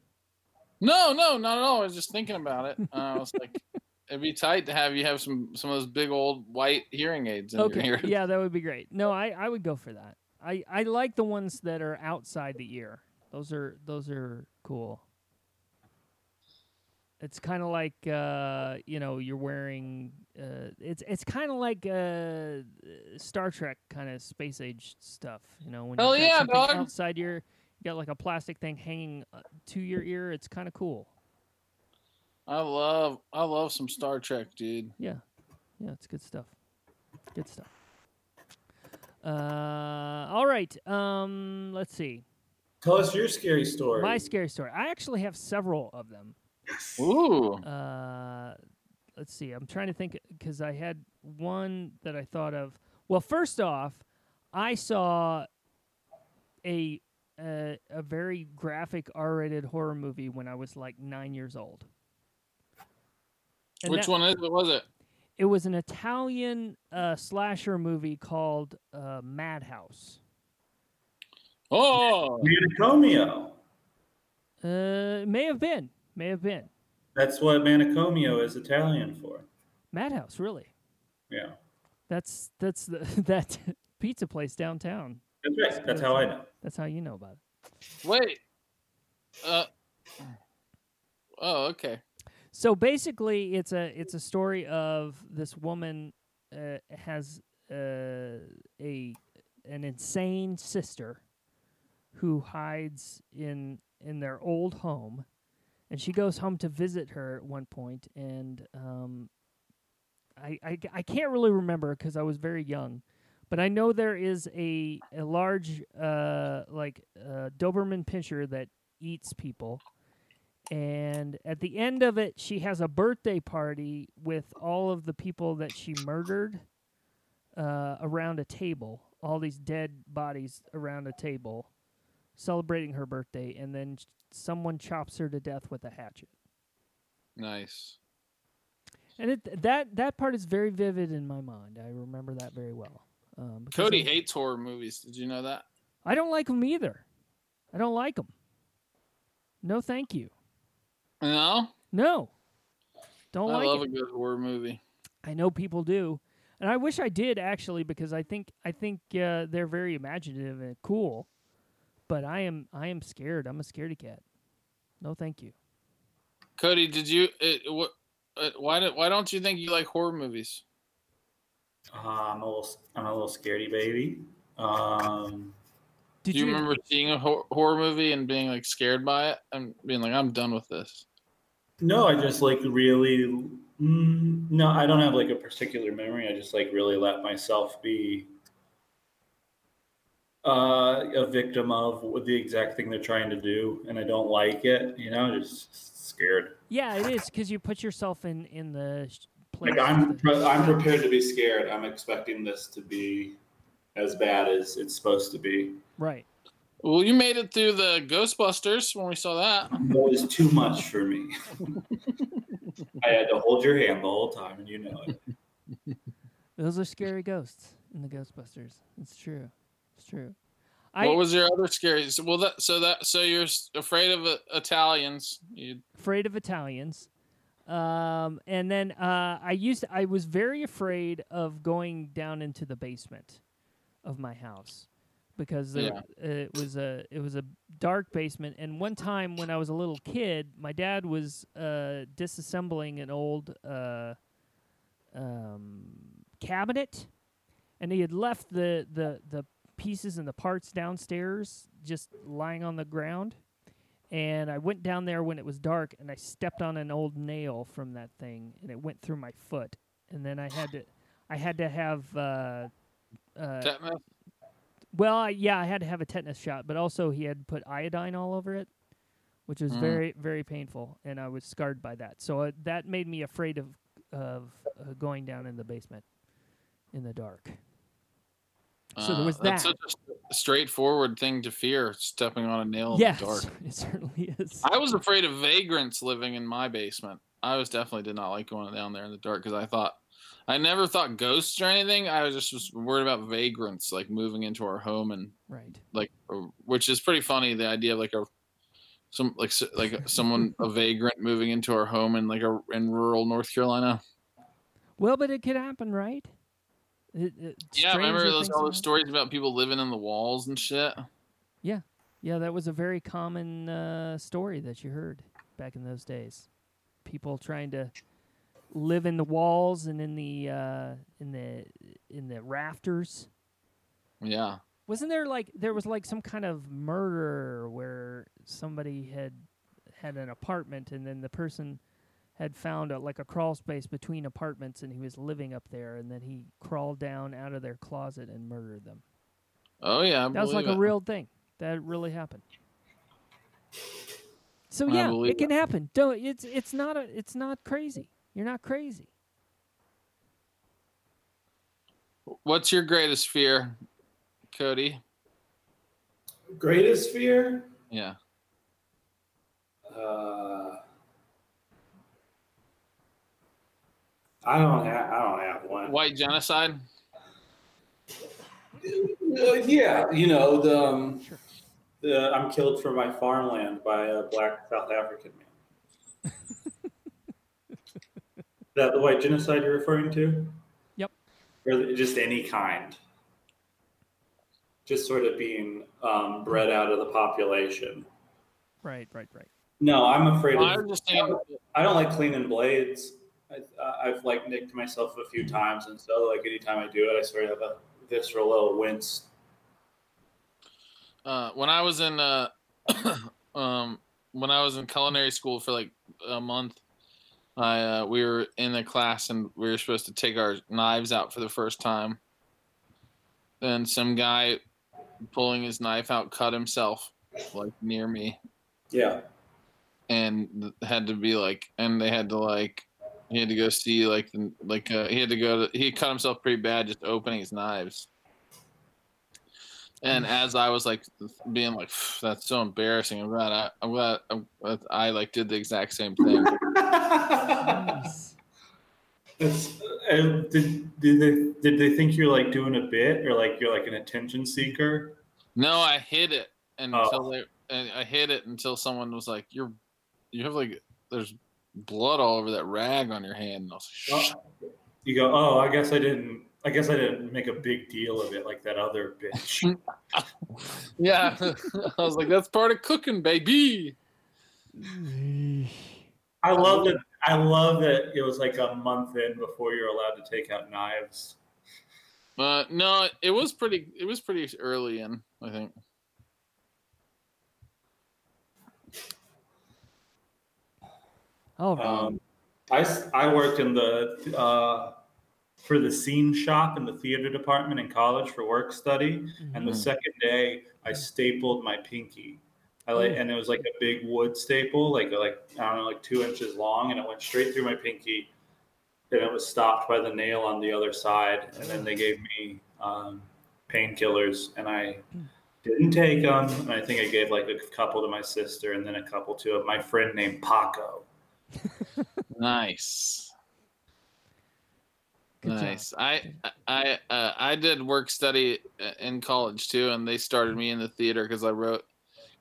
No, no, not at all. I was just thinking about it. Uh, I was like, it'd be tight to have you have some some of those big old white hearing aids in Okay. your ear. yeah, that would be great. No, I, I would go for that. I, I like the ones that are outside the ear. Those are those are cool. It's kind of like uh, you know you're wearing. Uh, it's it's kind of like uh, Star Trek kind of space age stuff. You know when Hell you've yeah, dog. outside your, you got like a plastic thing hanging uh, to your ear. It's kind of cool. I love I love some Star Trek, dude. Yeah, yeah, it's good stuff. Good stuff. Uh, all right. Um, let's see. Tell us your scary story. My scary story. I actually have several of them. Ooh. Uh, let's see. I'm trying to think because I had one that I thought of. Well, first off, I saw a a, a very graphic R-rated horror movie when I was like nine years old. And Which that- one is it? Was it? It was an Italian uh, slasher movie called uh, Madhouse. Oh, Manicomio. Uh, may have been, may have been That's what manicomio is Italian for. Madhouse. Really, Yeah. that's that's the, that pizza place downtown. That's right. That's how I know. That's how you know about it. wait. Uh. Oh, okay. So basically, it's a it's a story of this woman uh, has uh, a an insane sister who hides in in their old home, and she goes home to visit her at one point, and um, I, I I can't really remember because I was very young, but I know there is a a large uh like uh, Doberman Pinscher that eats people. And at the end of it she has a birthday party with all of the people that she murdered uh, around a table all these dead bodies around a table celebrating her birthday and then someone chops her to death with a hatchet Nice. and it that that part is very vivid in my mind i remember that very well um, Cody it- hates horror movies. Did you know that? i don't like them either i don't like them no thank you No. no don't I like love it. a good horror movie. I know people do, and I wish I did actually because I think I think uh, they're very imaginative and cool. But I am I am scared. I'm a scaredy cat. No, thank you. Cody, did you? It, what? Uh, why? Did, why don't you think you like horror movies? Uh, I'm a little, I'm a little scaredy baby. Um, Did Do you, remember seeing a hor- horror movie and being like scared by it and being like, "I'm done with this"? no, I just like really. Mm, no, I don't have like a particular memory. I just like really let myself be uh, a victim of the exact thing they're trying to do, and I don't like it. You know, just scared. Yeah, it is because you put yourself in in the place. Like I'm, that- pre- I'm prepared to be scared. I'm expecting this to be as bad as it's supposed to be. right. Well, you made it through the Ghostbusters when we saw that. That was too much for me. I had to hold your hand the whole time, and you know it. Those are scary ghosts in the Ghostbusters. It's true. It's true. I what was your other scary? so- Well, that so that so you're afraid of uh, Italians. You afraid of Italians. Um, and then uh, I used I was very afraid of going down into the basement of my house because there, it was a it was a dark basement. And one time when I was a little kid, my dad was uh, disassembling an old uh, um, cabinet, and he had left the the the pieces and the parts downstairs just lying on the ground and I went down there when it was dark and I stepped on an old nail from that thing and it went through my foot and then I had to I had to have uh, uh, tetanus? well I, yeah I had to have a tetanus shot but also he had put iodine all over it which was Mm. very very painful and I was scarred by that so uh, that made me afraid of of uh, going down in the basement in the dark So there Uh, that's that. such a straightforward thing to fear: stepping on a nail in the dark. it certainly is I was afraid of vagrants living in my basement. I was definitely did not like going down there in the dark because I thought I never thought ghosts or anything. I was just was worried about vagrants like moving into our home and right like, uh, which is pretty funny. The idea of like a some like like someone a vagrant moving into our home in like a in rural North Carolina. well but it could happen right It- it- Yeah, remember those all those stories about people living in the walls and shit. Yeah, yeah, that was a very common uh, story that you heard back in those days. People trying to live in the walls and in the uh, in the in the rafters. Yeah. Wasn't there like there was like some kind of murder where somebody had had an apartment and then the person had found a, like a crawl space between apartments and he was living up there and then he crawled down out of their closet and murdered them. Oh yeah. I That was like believe a real thing. That really happened. So yeah, it can happen. Don't it's it's not a it's not crazy. You're not crazy. What's your greatest fear, Cody? Greatest fear? Yeah. Uh, I don't have. I don't have one. White genocide. Uh, yeah, you know the, um, the I'm killed for my farmland by a black South African man. Is that the white genocide you're referring to? Yep. Or just any kind? Just sort of being um, bred out of the population. Right, right, right. No, I'm afraid Well, I of. was just thinking, I don't like cleaning blades. I, I've like nicked myself a few times, and so like anytime I do it, I sort of have a visceral little wince. uh, when I was in uh, um, when I was in culinary school for like a month, I uh, we were in a class and we were supposed to take our knives out for the first time. Then some guy pulling his knife out cut himself like near me Yeah. and had to be like and they had to like he had to go see like the like uh, he had to go to he cut himself pretty bad just opening his knives and as i was like being like that's so embarrassing i'm glad i i'm glad I'm, glad i like did the exact same thing Nice. It's, uh, did did they did they think you're like doing a bit or like you're like an attention seeker? no i hid it until Oh. they and i hid it until someone was like you're you have like there's blood all over that rag on your hand and i was like. You go, oh, I guess I didn't. I guess I didn't make a big deal of it like that other bitch. yeah i was like that's part of cooking baby I love that. I love that it was like a month in before you're allowed to take out knives. Uh, no, it was pretty. It was pretty early in. I think. Oh, Um, I, I worked in the uh, for the scene shop in the theater department in college for work study, and the Mhm. second day I stapled my pinky. I like, and it was like a big wood staple, like like I don't know, like two inches long, and it went straight through my pinky. And it was stopped by the nail on the other side, and then they gave me um, painkillers, and I didn't take them. And I think I gave like a couple to my sister, and then a couple to my friend named Paco. Nice. Good job. nice. I I uh, I did work study uh, in college too, and they started me in the theater because I wrote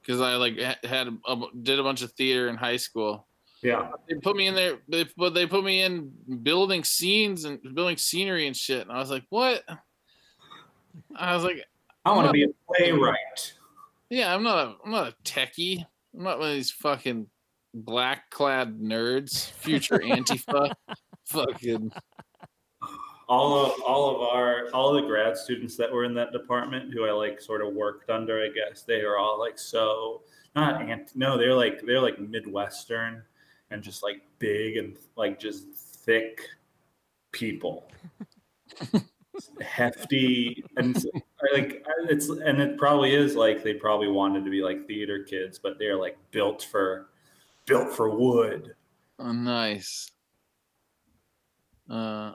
because I like had a, did a bunch of theater in high school. Yeah. They put me in there, they, but they put me in building scenes and building scenery and shit, and I was like, what? I was like, I want to be a playwright. Yeah, I'm not a I'm not a techie. I'm not one of these fucking black clad nerds, future Antifa. fucking All of all of our all of the grad students that were in that department who I like sort of worked under, I guess they are all like so not anti no, they're like they're like Midwestern and just like big and like just thick people. hefty and like it's and it probably is like they probably wanted to be like theater kids but they're like built for built for wood oh, nice. Uh,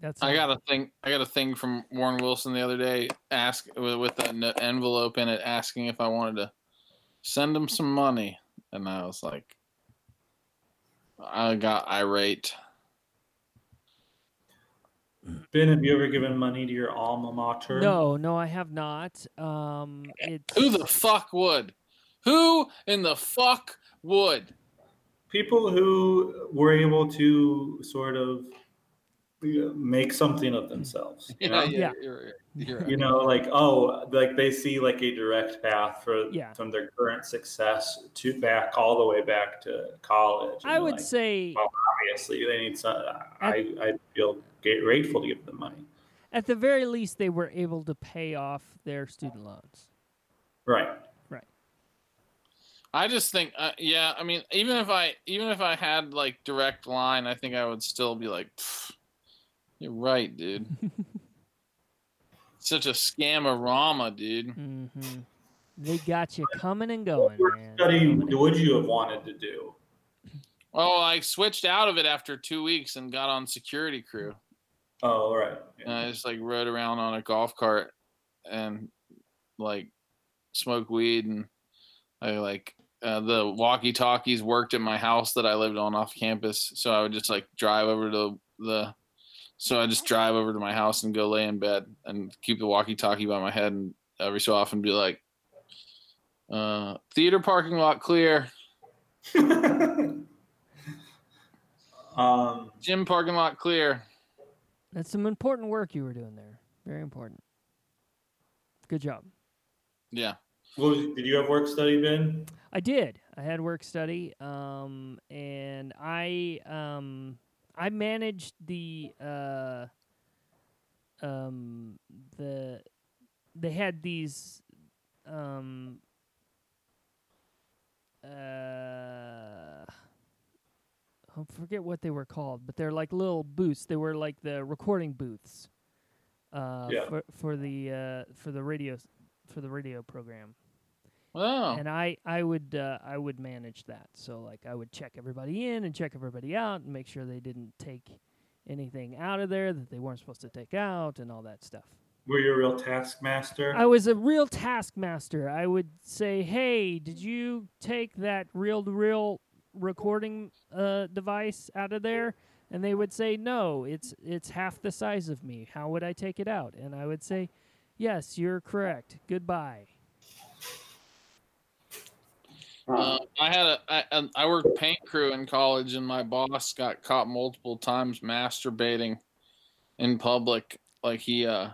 that's I got a thing. I got a thing from Warren Wilson the other day. Ask with, with an envelope in it, asking if I wanted to send him some money, and I was like, I got irate. ben have you ever given money to your alma mater No, no, I have not. Um, it's Who the fuck would? Who in the fuck would? people who were able to sort of uh, make something of themselves you know, yeah, Yeah. You're, you're, you know like oh like they see like a direct path for Yeah. from their current success to back all the way back to college I would like, say well, obviously they need some i i feel grateful to give them money at the very least they were able to pay off their student loans. right I just think, uh, yeah. I mean, even if I, even if I had like direct line, I think I would still be like, "You're right, dude." Such a scamorama, dude. hmm They got you coming and going, what man. study Coming would you have wanted to do Oh, I switched out of it after two weeks and got on security crew. oh right And I just like rode around on a golf cart and like smoked weed and I like uh, the walkie talkies worked at my house that I lived on off campus. So I would just like drive over to the, so I just drive over to my house and go lay in bed and keep the walkie talkie by my head and every so often be like, uh, theater parking lot clear, um, gym parking lot clear. That's some important work you were doing there. Very important. Good job. Yeah. Was, did you have work study, Ben? I did. I had work study, um, and I um, I managed the uh, um, the they had these um, uh, I forget what they were called, but they're like little booths. They were like the recording booths uh, Yeah. for for the uh, for the radio for the radio program Oh, and I I would uh, I would manage that. So like I would check everybody in and check everybody out and make sure they didn't take anything out of there that they weren't supposed to take out and all that stuff. Were you a real taskmaster? I was a real taskmaster. I would say, "Hey, did you take that reel-to-reel recording uh, device out of there?" And they would say, "No, it's it's half the size of me. How would I take it out?" And I would say, "Yes, you're correct. Goodbye." Uh, I had a I, um, worked paint crew in college, and my boss got caught multiple times masturbating in public. Like he uh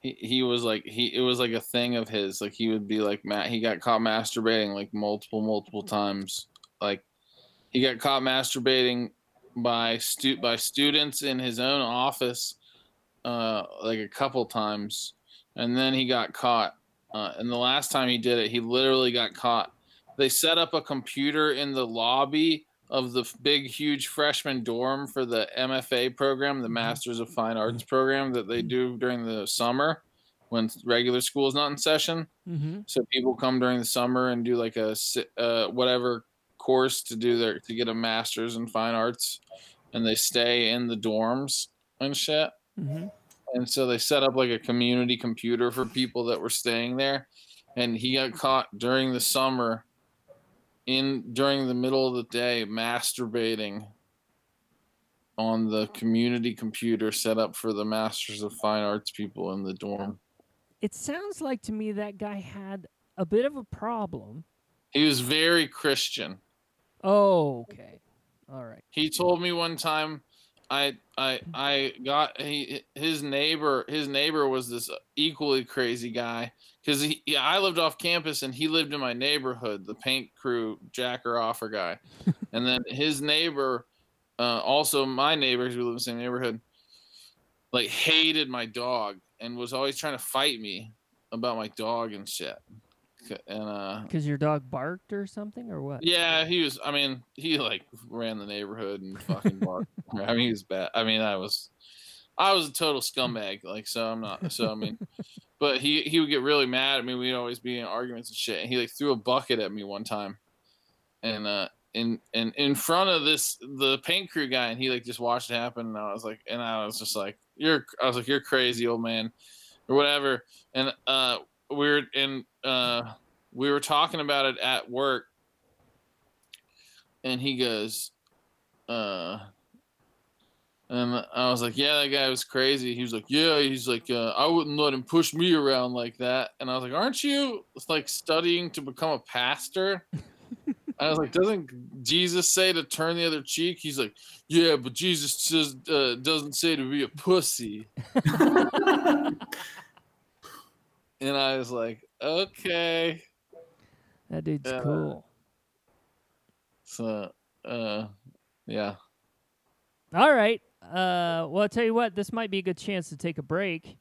he he was like he it was like a thing of his. Like he would be like Matt. He got caught masturbating like multiple multiple times. Like he got caught masturbating by stu by students in his own office, uh, like a couple times, and then he got caught. Uh, and the last time he did it, he literally got caught they set up a computer in the lobby of the big huge freshman dorm for the MFA program, the Masters of Fine Arts program that they do during the summer when regular school is not in session. Mm-hmm. So people come during the summer and do like a uh, whatever course to do their to get a master's in fine arts, and they stay in the dorms and shit. Mm-hmm. And so they set up like a community computer for people that were staying there. And he got caught during the summer in during the middle of the day masturbating on the community computer set up for the Masters of Fine Arts people in the dorm. It sounds like to me that guy had a bit of a problem. He was very Christian. Oh, okay. All right. He told me one time I I I got he his neighbor his neighbor was this equally crazy guy. Because he yeah, I lived off campus and he lived in my neighborhood the paint crew jacker offer guy. And then his neighbor uh, also my neighbors who live in the same neighborhood like hated my dog and was always trying to fight me about my dog and shit and uh Because your dog barked or something, or what? yeah, he was. I mean, he like ran the neighborhood and fucking barked. I mean, he was bad. I mean, I was, I was a total scumbag. Like, so I'm not. So I mean, but he he would get really mad at me. We'd always be in arguments and shit. And he like threw a bucket at me one time, and uh, in in in front of this the paint crew guy, and he like just watched it happen. And I was like, and I was just like, you're. I was like, you're crazy, old man, or whatever. And uh, we are in uh we were talking about it at work and he goes uh and I was like, "Yeah, that guy was crazy." He was like, "Yeah." He's like, uh, "I wouldn't let him push me around like that." And I was like, "Aren't you like studying to become a pastor?" I was like, "Doesn't Jesus say to turn the other cheek?" He's like, "Yeah, but Jesus says uh, doesn't say to be a pussy." and I was like, "Okay." That dude's Yeah. cool. So, uh, yeah. All right. Uh, well, I'll tell you what. This might be a good chance to take a break,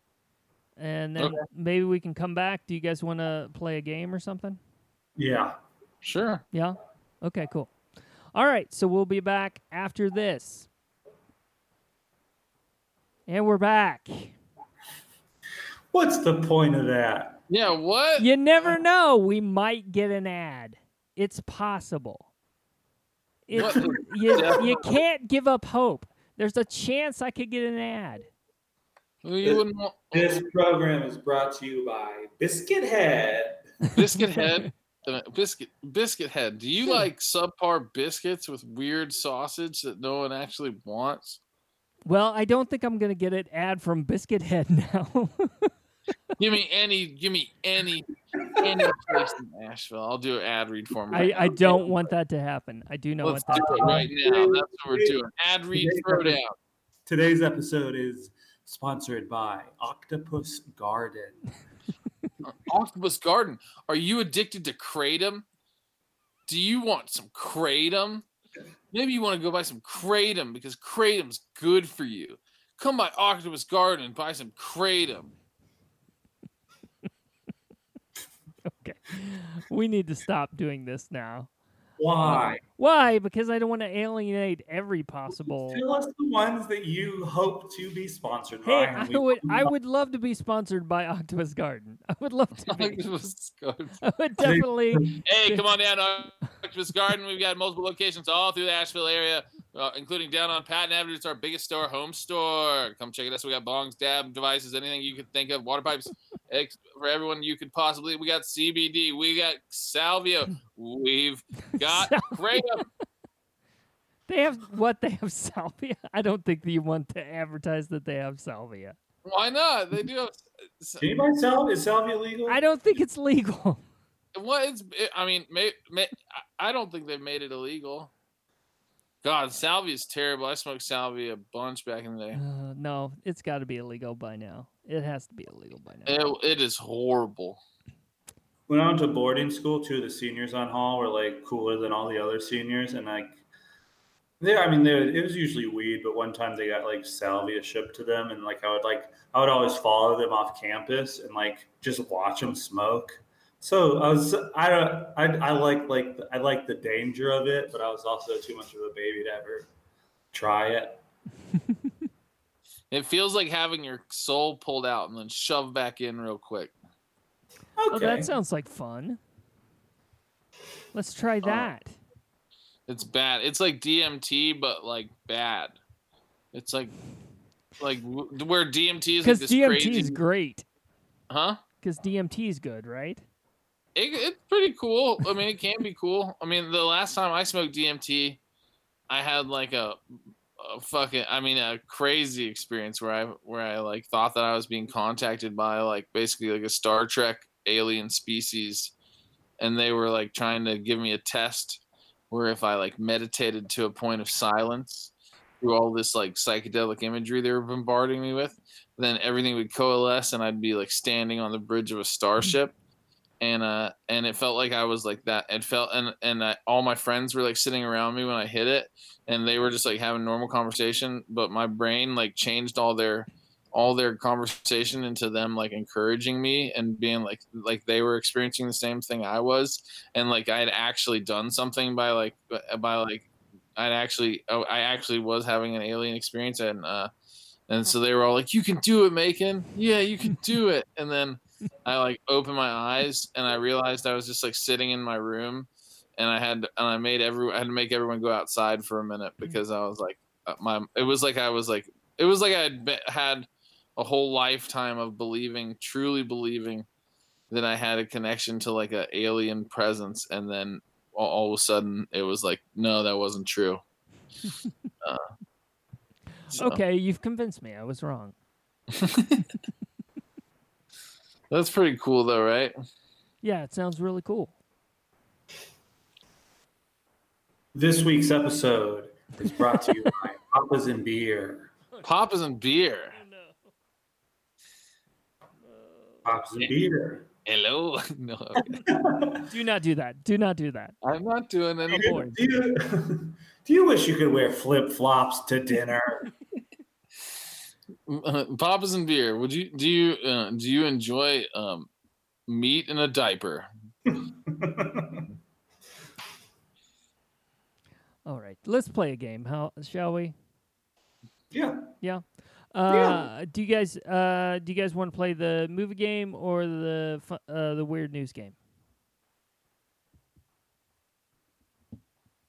and then Okay. maybe we can come back. Do you guys want to play a game or something? Yeah. Sure. Yeah. Okay. Cool. All right. So we'll be back after this, and we're back. What's the point of that? Yeah. What? You never know. We might get an ad. It's possible. It's, you, you can't give up hope. There's a chance I could get an ad. Well, You wouldn't want This program is brought to you by Biscuit Head. Biscuit Head. biscuit biscuit head. Do you hmm. like subpar biscuits with weird sausage that no one actually wants? Well, I don't think I'm gonna get an ad from Biscuit Head now. Give me any. Give me any. Any place in Nashville. I'll do an ad read for me. I, right I now. don't want that to happen. I do know Let's want that to it happen. right now. That's what we're doing. Ad read throwdown. Today's episode is sponsored by Octopus Garden. Octopus Garden. Are you addicted to kratom? Do you want some kratom? Maybe you want to go buy some kratom because kratom's good for you. Come by Octopus Garden and buy some kratom. Okay. We need to stop doing this now. Why? Um, why? Because I don't want to alienate every possible. Tell us the ones that you hope to be sponsored Hey, by. and I would I would love to be sponsored by Octopus Garden. I would love to be. Octopus Garden. I would definitely. Hey, come on down to Octopus Garden. We've got multiple locations all through the Asheville area, uh, including down on Patton Avenue. It's our biggest store, home store. Come check it out. So we got bongs, dab devices, anything you could think of, water pipes ex- for everyone you could possibly. We got CBD. We got salvia. We've got kratom. They have what? They have salvia. I don't think that you want to advertise that they have salvia. Why not? They do have. Can you buy salvia? Is salvia legal? I don't think it's legal. What it's? I mean, may, may, I I don't think they've made it illegal. God, salvia is terrible. I smoked salvia a bunch back in the day. Uh, no, it's got to be illegal by now. It has to be illegal by now. It, it is horrible. when I went to boarding school, two of the seniors on hall were like cooler than all the other seniors, and like, they, I mean, they, it was usually weed, but one time they got like salvia shipped to them, and like I would like I would always follow them off campus and like just watch them smoke. So I was I I, I like like I like the danger of it, but I was also too much of a baby to ever try it. It feels like having your soul pulled out and then shoved back in real quick. Oh, Okay, that sounds like fun. Let's try oh. that. It's bad. It's like DMT, but like bad. It's like like where DMT is Because this DMT crazy, is great. huh? Because DMT is good, right? It, it's pretty cool. I mean, it can be cool. I mean, the last time I smoked DMT, I had like a, a fucking, I mean, a crazy experience where I where I like thought that I was being contacted by like basically like a Star Trek alien species, and they were like trying to give me a test where if I like meditated to a point of silence through all this like psychedelic imagery they were bombarding me with, then everything would coalesce and I'd be like standing on the bridge of a starship and uh and it felt like I was like that. It felt and and I, all my friends were like sitting around me when I hit it, and they were just like having normal conversation. But my brain like changed all their all their conversation into them like encouraging me and being like like they were experiencing the same thing I was, and like I had actually done something by like by like I'd actually oh, I actually was having an alien experience and uh and so they were all like you can do it Macon yeah you can do it and then I like opened my eyes and I realized I was just like sitting in my room, and I had and I made every I had to make everyone go outside for a minute because I was like uh, my it was like I was like it was like I had had a whole lifetime of believing truly believing that I had a connection to like a alien presence, and then all, all of a sudden it was like no that wasn't true. uh, so, Okay, you've convinced me. I was wrong. that's pretty cool though, right? Yeah, it sounds really cool. This week's episode is brought to you by Papa's and Beer. Papas and beer. Papa's and Beer. Hello. no, okay. Do not do that. Do not do that. I'm not doing any. Boy. Do you, do you wish you could wear flip flops to dinner? Uh, Papas and beer. Would you do you uh, do you enjoy um, meat in a diaper? All right, let's play a game. How shall we? yeah. Uh, Do you guys uh do you guys want to play the movie game or the uh the weird news game?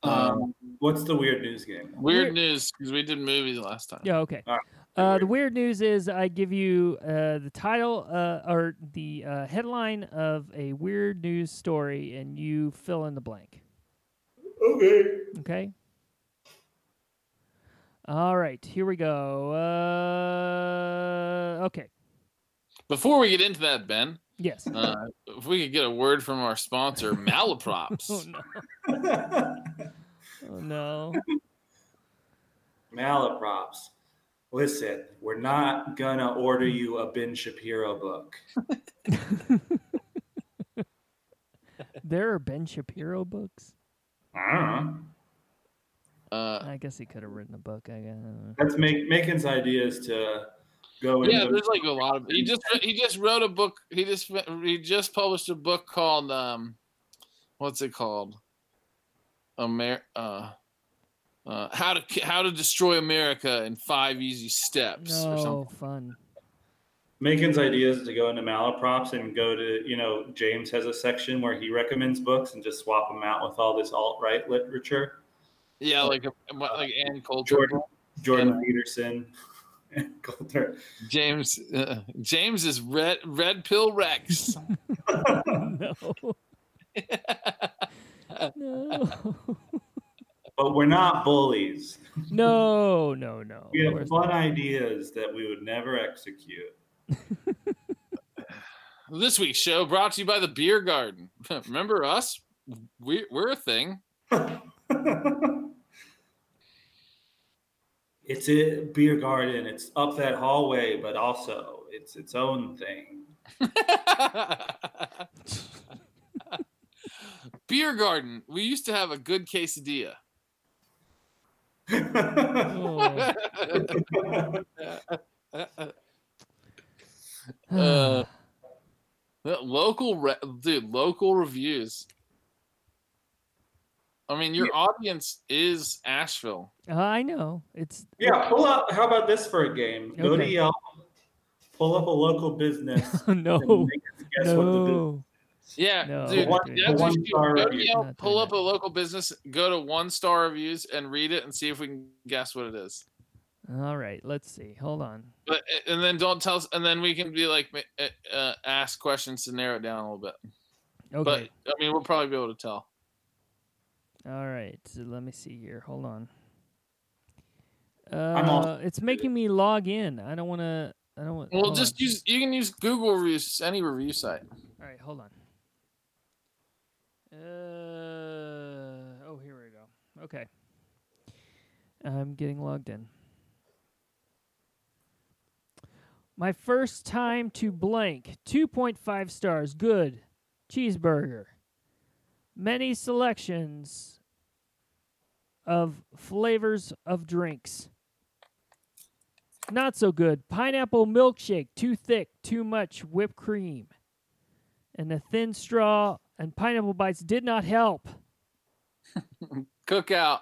Um, what's the weird news game? Weird Weird- news because we did movies last time. Yeah. Okay. All Uh, the weird news is I give you uh, the title uh, or the uh, headline of a weird news story, and you fill in the blank. Okay. Okay. All right, here we go. Uh, okay. Before we get into that, Ben, Yes. uh, if we could get a word from our sponsor, Malaprops. Oh no. Oh no. Malaprops. Listen, we're not gonna order you a Ben Shapiro book. There are Ben Shapiro books. I don't know. Uh, I guess he could have written a book. I guess. That's make Macon's ideas to go yeah, into. there's like a lot of. He just he just wrote a book. He just he just published a book called um, what's it called? Amer uh, uh, how to how to destroy America in five easy steps or No something. fun. Macon's ideas to go into malaprops and go to, you know, James has a section where he recommends books and just swap them out with all this alt right literature. Yeah, like a, like Ann Coulter. Jordan, Jordan Peterson, Ann Coulter. James uh, James is red red pill Rex. no. no. But we're not bullies. No, no, no. We of have course fun ideas that we would never execute. this week's show brought to you by the Beer Garden. Remember us? We we're a thing. it's a beer garden. It's up that hallway, but also it's its own thing. Beer Garden. We used to have a good quesadilla. Uh, local, re- dude, local reviews. I mean, your audience is Asheville. Uh, I know. It's yeah, pull up. How about this for a game? Go to Yelp, pull up a local business. no. and make us guess what the business No. Yeah, No. dude. One- that's one you star Go review. Yelp, pull up a local business, go to one star reviews, and read it and see if we can guess what it is. All right, let's see. Hold on. But and then don't tell us, and then we can be like, uh, uh, ask questions to narrow it down a little bit. Okay. But I mean, we'll probably be able to tell. All right. So let me see here. Hold on. I'm all- Uh, it's making me log in. I don't want to. I don't want. Well, just on. use you can use Google reviews, any review site. All right, hold on. Uh, oh, here we go. Okay. I'm getting logged in. My first time to blank. 2.5 stars. Good. Cheeseburger. Many selections of flavors of drinks. Not so good. Pineapple milkshake. Too thick. Too much whipped cream and the thin straw and pineapple bites did not help. Cookout.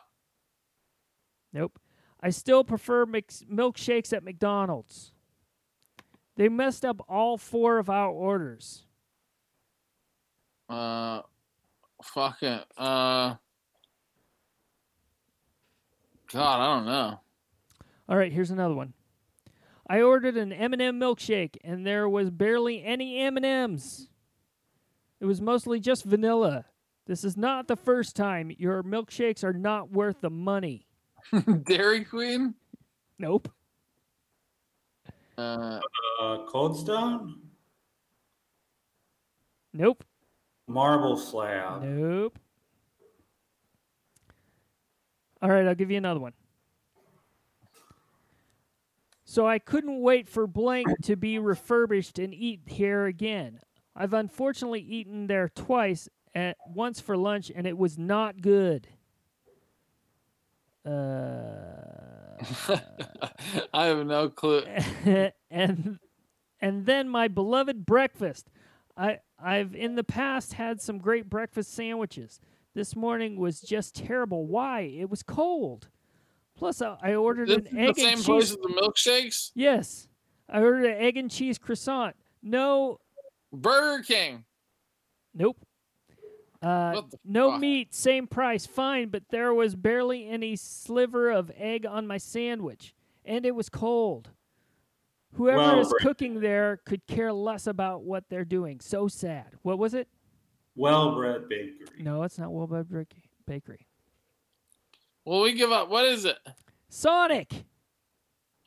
Nope. I still prefer mix- milkshakes at McDonald's. They messed up all four of our orders. Uh, fuck it. Uh, God, I don't know. All right, here's another one. I ordered an M&M milkshake and there was barely any M&Ms. It was mostly just vanilla. This is not the first time your milkshakes are not worth the money. Dairy Queen. Nope. Uh, Uh, Cold Stone, Nope. Marble Slab. Nope. All right, I'll give you another one. So I couldn't wait for blank to be refurbished and eat here again. I've unfortunately eaten there twice, at once for lunch, and it was not good. Uh, I have no clue. and and then my beloved breakfast. I I've in the past had some great breakfast sandwiches. This morning was just terrible. Why? It was cold. Plus, I, I ordered This an is the egg same and place cheese. as the milkshakes. Yes, I ordered an egg and cheese croissant. No, Burger King. nope. Uh, no fuck? meat, same price, fine, but there was barely any sliver of egg on my sandwich, and it was cold. Whoever Well, is Brady. cooking there could care less about what they're doing. So sad. What was it? Well bred bakery. No, it's not Well Bakery. Bakery. Well, we give up. What is it? Sonic.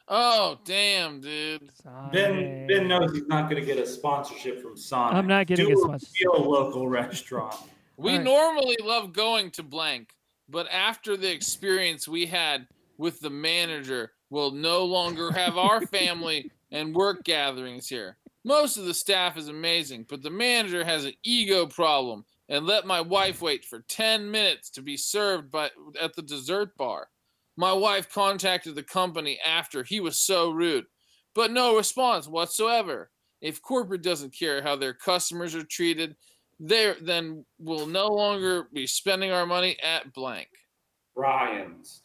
Oh, damn, dude. Ben Ben knows he's not going to get a sponsorship from Sonic. I'm not getting Do a a sponsorship. real local restaurant. We Alright. normally love going to blank, but after the experience we had with the manager, we'll no longer have our family and work gatherings here. Most of the staff is amazing, but the manager has an ego problem and let my wife wait for 10 minutes to be served by at the dessert bar. My wife contacted the company after he was so rude, but no response whatsoever. If corporate doesn't care how their customers are treated, there then we'll no longer be spending our money at blank. Ryan's.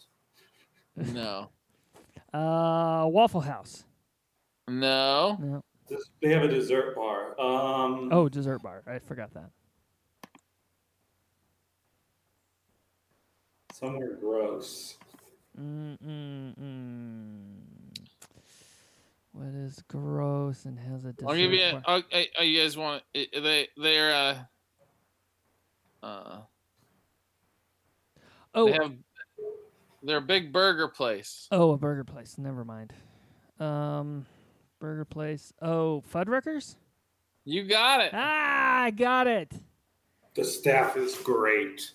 No. Uh, Waffle House. No. No. They have a dessert bar. Um, Oh, dessert bar. I forgot that. somewhere gross. Mm-mm-mm. What is gross and has a dessert I'll give you. A, bar? I'll, I, I, you guys want? i- They they're uh. Uh, oh, they have. They're a big burger place. oh, a burger place. Never mind. Um, burger place. Oh, Fuddruckers? You got it. Ah, I got it. The staff is great.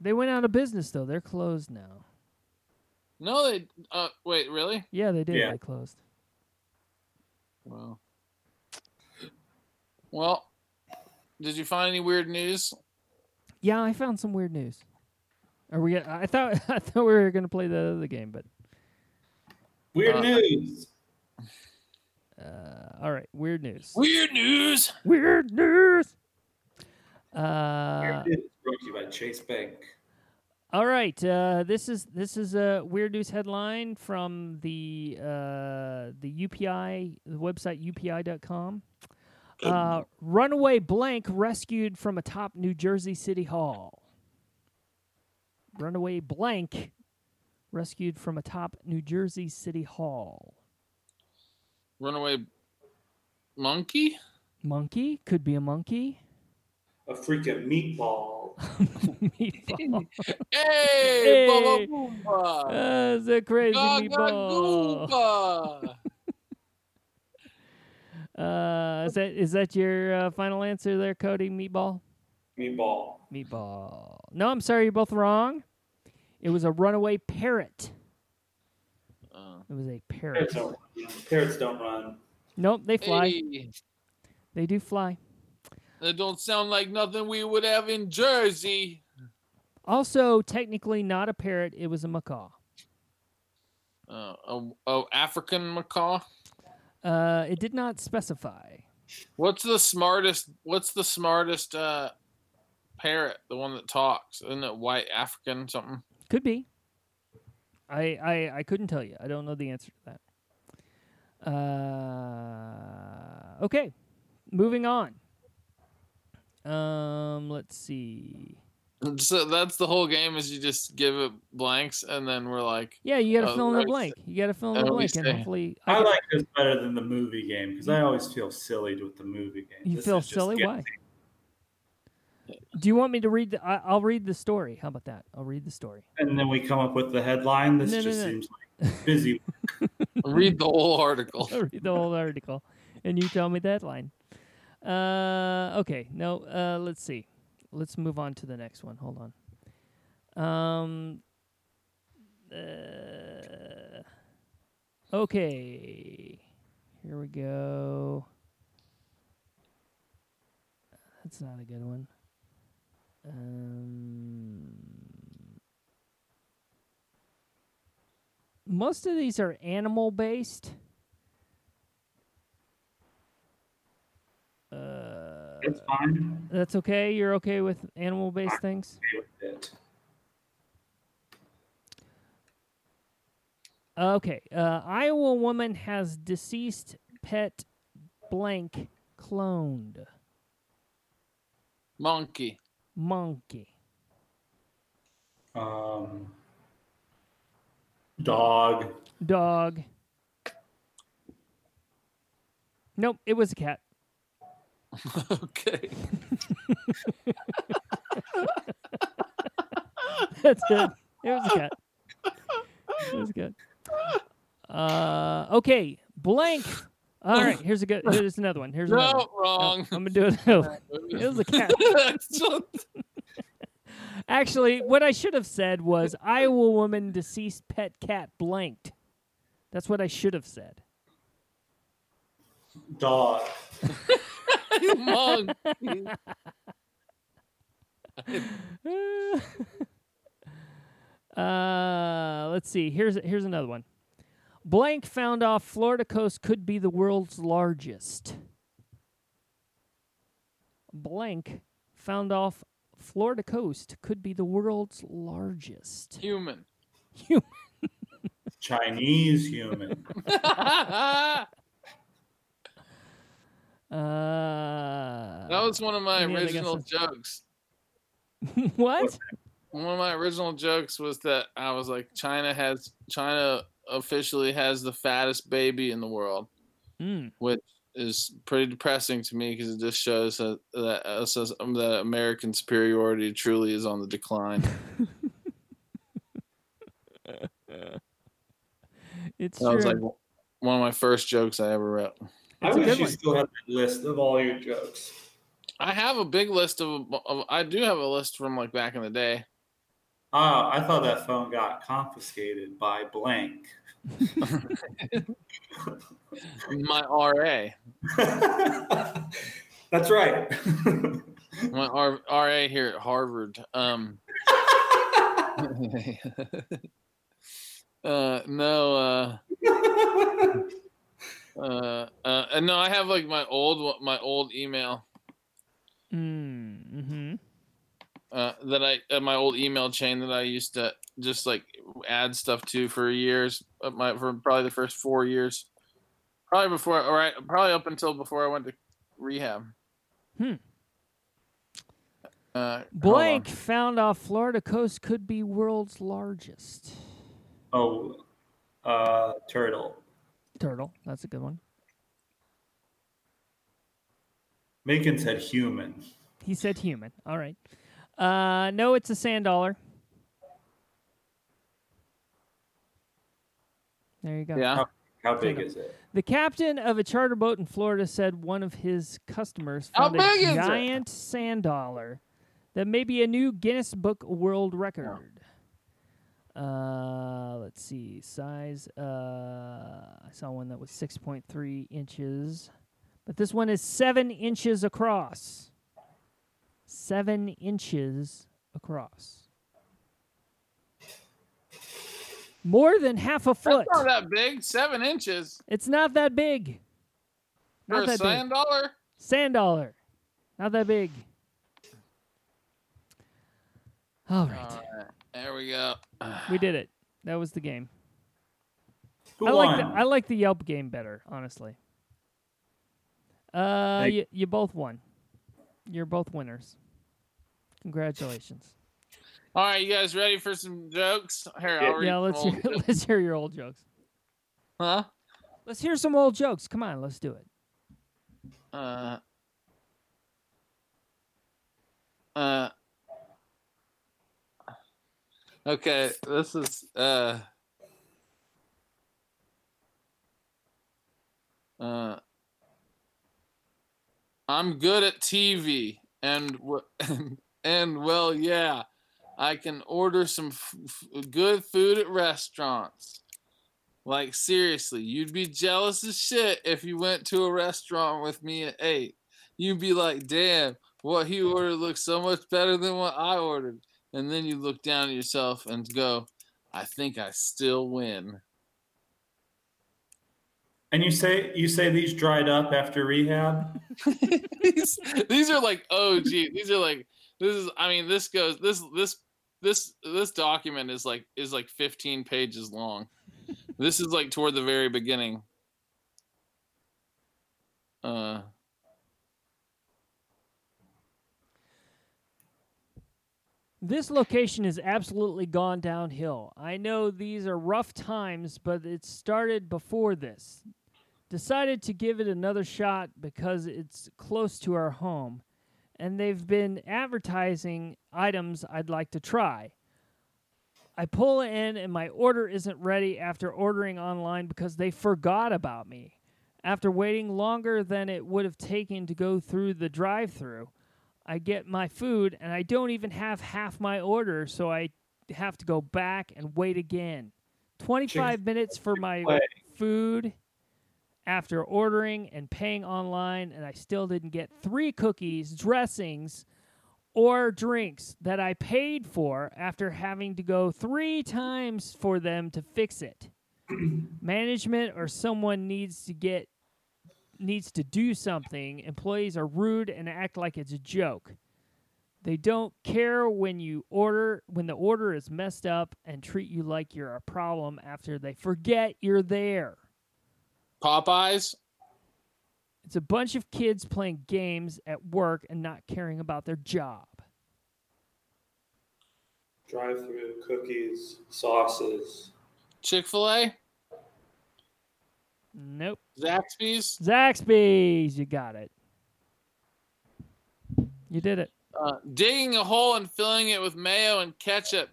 They went out of business though. They're closed now. No, they. Uh, wait, really? Yeah, they did. Yeah. They closed. Well. Well, did you find any weird news? Yeah, I found some weird news. Are we? I thought I thought we were gonna play the other game, but Weird Uh, news. uh, all right. Weird news. Weird news. Weird news. Uh, Weird news brought to you by Chase Bank. All right, uh, this is this is a weird news headline from the uh, the UPI the website UPI.com. Uh, runaway blank rescued from atop New Jersey City Hall. Runaway blank rescued from atop New Jersey City Hall. Runaway monkey. Monkey could be a monkey. A freaking meatball. meatball. Hey, Hey. Bubba Boomba. It's a crazy Gaga meatball. Goomba. Uh, is that is that your uh, final answer there, Cody? Meatball. Meatball. Meatball. No, I'm sorry, you're both wrong. It was a runaway parrot. Uh, It was a Parrots parrot. don't. Parrots don't run. Nope, they fly. hey, They do fly. That don't sound like nothing we would have in Jersey. Also, technically not a parrot. It was a macaw. Uh, oh, oh, African macaw. Uh, it did not specify. What's the smartest? What's the smartest uh, parrot? The one that talks? Isn't it white African something? Could be. I I I couldn't tell you. I don't know the answer to that. Uh, okay, moving on. Um, let's see. So that's the whole game. Is you just give it blanks, and then we're like, Yeah, you got to Oh, fill in the blank. You got to fill in the blank, and hopefully, I can- like this better than the movie game because I always feel silly with the movie game. You This feel silly? get- Why? Do you want me to read? The, I, I'll read the story. How about that? I'll read the story. And then we come up with the headline. This No, no, just no. seems like busy. read the whole article. I'll read the whole article, and you tell me that line. Uh, okay. No. Uh, let's see. Let's move on to the next one. Hold on. Um. Uh, okay. Here we go. That's not a good one. Um. Most of these are animal based. It's fine. that's okay. You're okay with animal based things? Okay with it. Okay. Uh, Iowa woman has deceased pet blank cloned. Monkey. Monkey. Um, dog. Dog. Nope, it was a cat. Okay. That's good. It was a cat. It was good. Uh, okay, blank. All right, here's a good. Here's another one. Here's another. No, one. No, wrong. I'm gonna do it. It was a cat. Actually, what I should have said was Iowa woman deceased pet cat blanked. That's what I should have said. Dog. Wrong. uh, let's see. Here's here's another one. Blank found off Florida coast could be the world's largest. Blank found off Florida coast could be the world's largest. Human. Human. Chinese human. that Uh, was one of my original jokes. what? One of my original jokes was that I was like, China has China officially has the fattest baby in the world, Mm. which is pretty depressing to me because it just shows that that, uh, says um, that American superiority truly is on the decline. It's That was like one of my first jokes I ever wrote. I It's a wish you one. still had that list of all your jokes. I have a big list of, of I do have a list from like back in the day. Ah, I thought that phone got confiscated by blank. My RA, That's right. my R, RA here at Harvard. Um, uh, no, uh, uh, uh, and no, I have like my old one- my old email Mm, mm-hmm. uh, that I uh, my old email chain that I used to just like add stuff to for years. Uh, my for probably the first four years, probably before, or I, probably up until before I went to rehab. Hmm. Uh. Blank found off Florida coast could be world's largest oh, uh, turtle. Turtle. That's a good one. Macon said human. He said human. All right. Uh, no, it's a sand dollar. There you go. Yeah. How big is it? The captain of a charter boat in Florida said one of his customers found a big it? giant sand dollar that may be a new Guinness Book World Record. Uh, let's see. Size. Uh, I saw one that was 6.3 inches, but this one is seven inches across. Seven inches across. More than half a foot. That's not that big. Seven inches It's not that big. for Not a that sand big. dollar. Sand dollar. Not that big. All right. All right, there we go. we did it. That was the game. Who I like the. I like the Yelp game better, honestly. Uh, Thank- you, you both won. You're both winners. Congratulations. All right, you guys ready for some jokes? Here, Yeah, I'll read Yeah, let's old hear, jokes. let's hear your old jokes. Huh? Let's hear some old jokes. Come on, let's do it. Uh. Uh. Okay, this is uh. Uh. I'm good at TV, and w- and well, yeah, I can order some f- f- good food at restaurants. Like seriously, you'd be jealous as shit if you went to a restaurant with me at eight. You'd be like, "Damn, what he ordered looks so much better than what I ordered." And then you look down at yourself and go, "I think I still win." And you say you say these dried up after rehab? these, these are like oh gee these are like this is i mean this goes this this this this document is like is like 15 pages long this is like toward the very beginning uh This location has absolutely gone downhill. I know these are rough times, but it started before this. Decided to give it another shot because it's close to our home, and they've been advertising items I'd like to try. I pull in and my order isn't ready after ordering online because they forgot about me. After waiting longer than it would have taken to go through the drive through, I get my food and I don't even have half my order, so I have to go back and wait again. 25 minutes for my food after ordering and paying online, and I still didn't get three cookies, dressings, or drinks that I paid for after having to go three times for them to fix it. Management or someone needs to get needs to do something. Employees are rude and act like it's a joke. They don't care when you order when the order is messed up and treat you like you're a problem after they forget you're there. Popeyes. It's a bunch of kids playing games at work and not caring about their job. Drive through cookies, sauces. Chick Fil A. Nope. Zaxby's. Zaxby's, you got it. You did it. Uh, digging a hole and filling it with mayo and ketchup.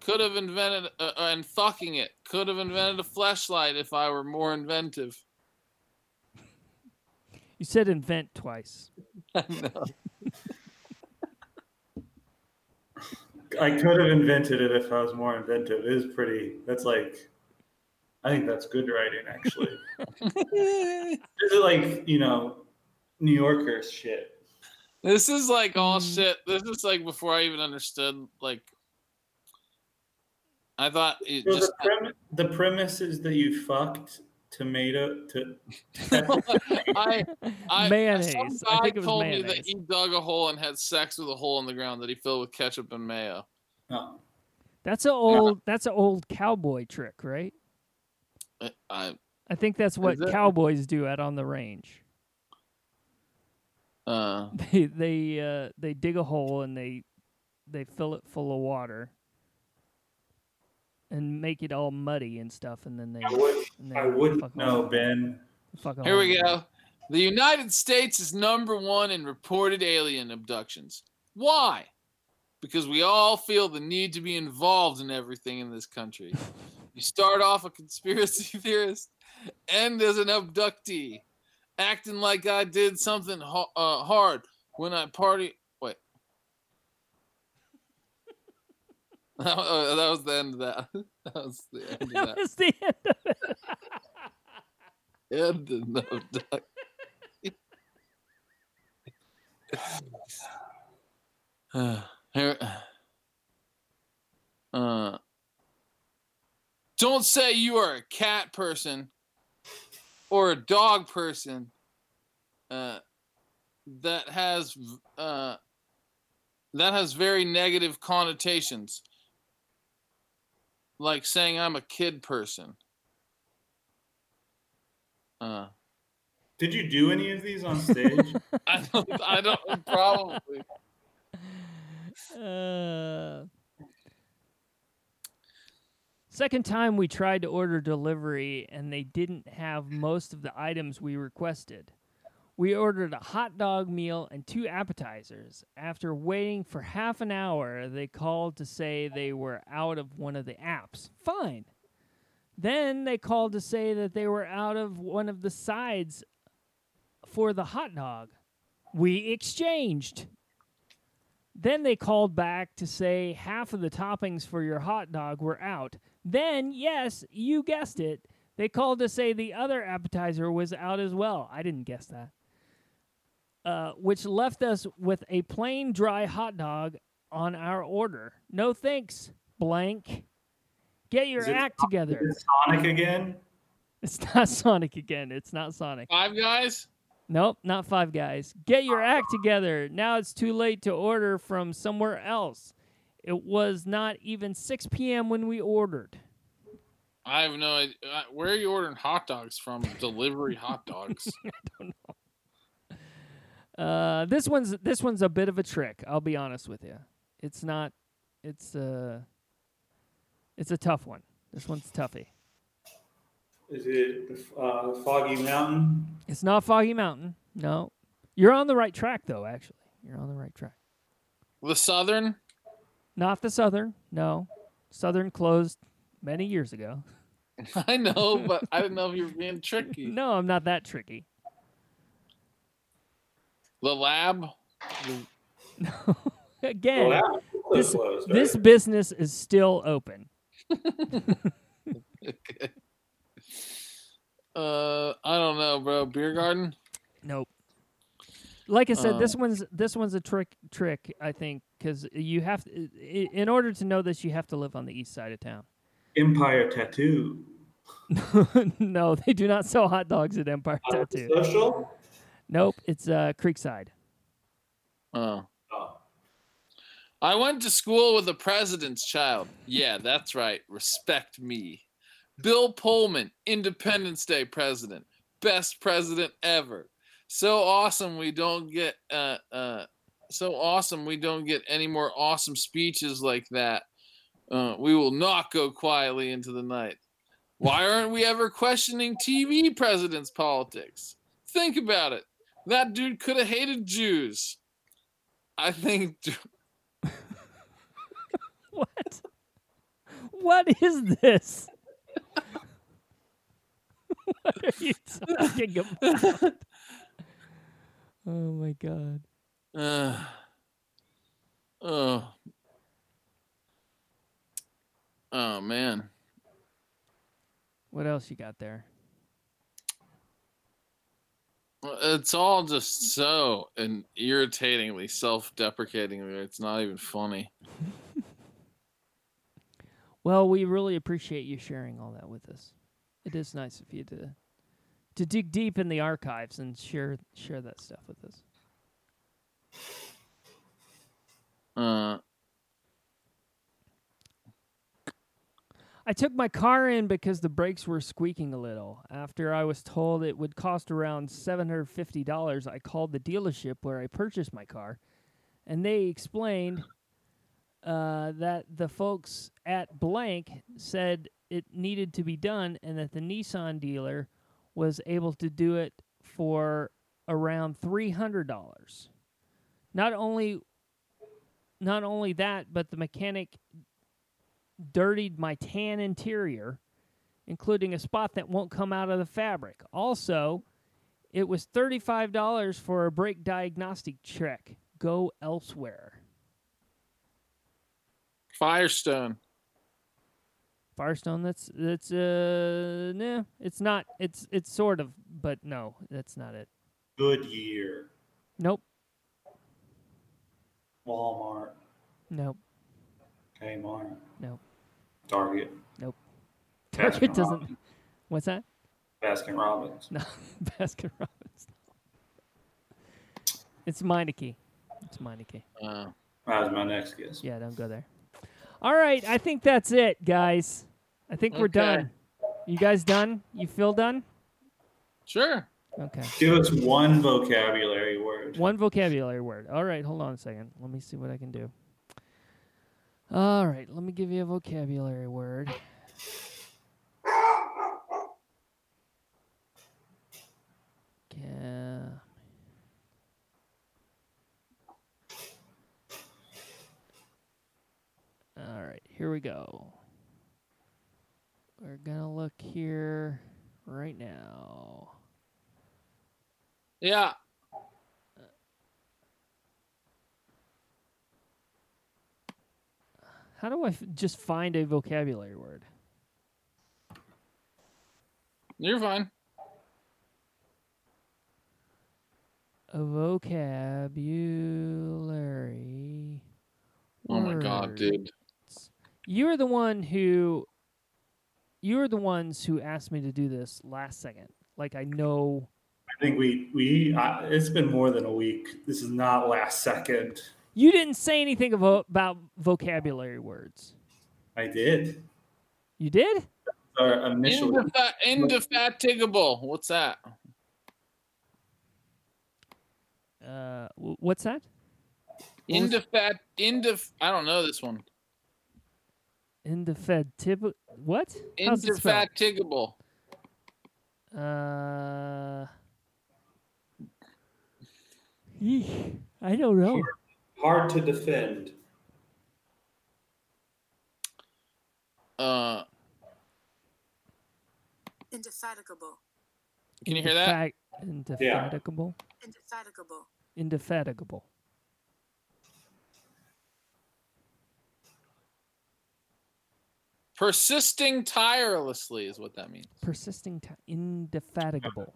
Could have invented uh, uh, and fucking it. Could have invented a flashlight if I were more inventive. You said invent twice. I know. I could have invented it if I was more inventive. It is pretty. That's like, I think that's good writing, actually. This is like, you know, New Yorker shit. This is like all Mm. shit. This is like before I even understood. Like, I thought it So just. the, prem- the premise is that you fucked tomato to. I, I mayonnaise. Some I guy think it was told me that he dug a hole and had sex with a hole in the ground that he filled with ketchup and mayo. Oh. That's a old that's an old cowboy trick, right? I, I I think that's what it? cowboys do out on the range. uh, They they uh, they dig a hole and they they fill it full of water and make it all muddy and stuff, and then they. I, would, and I wouldn't know, off. Ben. Fuck here we go. The United States is number one in reported alien abductions. Why? Because we all feel the need to be involved in everything in this country. You start off a conspiracy theorist, end as an abductee, acting like I did something ho- uh, hard when I party. Wait. That oh, that was the end of that. That was the end of That that. was the end of it. End of no Uh, here, uh, don't say you are a cat person or a dog person uh, that has uh, that has very negative connotations like saying i'm a kid person uh, Did you do any of these on stage? I don't. I don't. Probably. Uh, second time we tried to order delivery and they didn't have most of the items we requested. We ordered a hot dog meal and two appetizers. After waiting for half an hour, they called to say they were out of one of the apps. Fine. Then they called to say that they were out of one of the sides for the hot dog. We exchanged. Then they called back to say half of the toppings for your hot dog were out. Then, yes, you guessed it, they called to say the other appetizer was out as well. I didn't guess that. Uh, which left us with a plain dry hot dog on our order. No thanks, blank. Get your Is act Sonic- together. is it Sonic again? It's not Sonic again. It's not Sonic. Five guys. Nope, not Five Guys. Get your act together. Now it's too late to order from somewhere else. It was not even 6 p.m. when we ordered. I have no idea. Uh, Where are you ordering hot dogs from? Delivery hot dogs. I don't know. Uh, this one's this one's a bit of a trick. I'll be honest with you. It's not. It's uh. It's a tough one. This one's toughy. Is it uh, Foggy Mountain? It's not Foggy Mountain. No. You're on the right track, though, actually. You're on the right track. The Southern. Not the Southern. No. Southern closed many years ago. I know, but I didn't know if you were being tricky. No, I'm not that tricky. The Lab. No. Again, that was this- closed, this business is still open. Okay. Uh, I don't know, bro. Beer garden. Nope. Like I said, this Um, one's this one's a trick trick. I think because you have in order to know this, you have to live on the east side of town. Empire Tattoo. no, they do not sell hot dogs at Empire Uh, Tattoo. Social? Nope, it's uh, Creekside. Oh. Oh. I went to school with the president's child. Yeah, that's right. Respect me. Bill Pullman, Independence Day president. Best president ever. So awesome we don't get uh uh so awesome we don't get any more awesome speeches like that. Uh, we will not go quietly into the night. Why aren't we ever questioning TV presidents' politics? Think about it. That dude could have hated Jews. I think What? What is this? what are you talking about? oh my god. Uh, oh. Oh man. What else you got there? It's all just so and irritatingly self-deprecatingly. It's not even funny. Well, we really appreciate you sharing all that with us. It is nice of you to to dig deep in the archives and share share that stuff with us. Uh, I took my car in because the brakes were squeaking a little. After I was told it would cost around $750, I called the dealership where I purchased my car, and they explained uh, that the folks at blank said it needed to be done and that the Nissan dealer was able to do it for around $300. Not only not only that, but the mechanic dirtied my tan interior, including a spot that won't come out of the fabric. Also, it was $35 for a brake diagnostic check. Go elsewhere. Firestone. Firestone, that's that's uh nah, it's not it's it's sort of, but no, that's not it. Goodyear. Nope. Walmart. Nope. Kmart. Nope. Target. Nope. Baskin Target doesn't Robbins. What's that? Baskin Robbins. No, Baskin Robbins. It's Meineke. It's Meineke. Uh, That was my next guess. Yeah, don't go there. All right, I think that's it, guys. I think we're done. You guys done? You feel done? sure. Okay. Give us one vocabulary word. One vocabulary word. All right, hold on a second. Let me see what I can do. All right, let me give you a vocabulary word. Yeah. All right, here we go. We're going to look here right now. Yeah. How do I f- just find a vocabulary word? You're fine. A vocabulary. Oh my god, dude. You're the one who. You're the ones who asked me to do this last second. Like I know. I think we we uh, it's been more than a week. This is not last second. You didn't say anything about vocabulary words. I did. You did? Our initial Indefa- indefatigable. What's that? Uh, w- what's that? What Indefat. Indef. I don't know this one. Indefatigable. What? How's it? Indefatigable. Uh, eesh, I don't know. Hard to defend. Uh, Indefatigable. can you hear that? Indefag- Indefatigable. Indefatigable. Indefatigable. Persisting tirelessly is what that means. Persisting time. Indefatigable.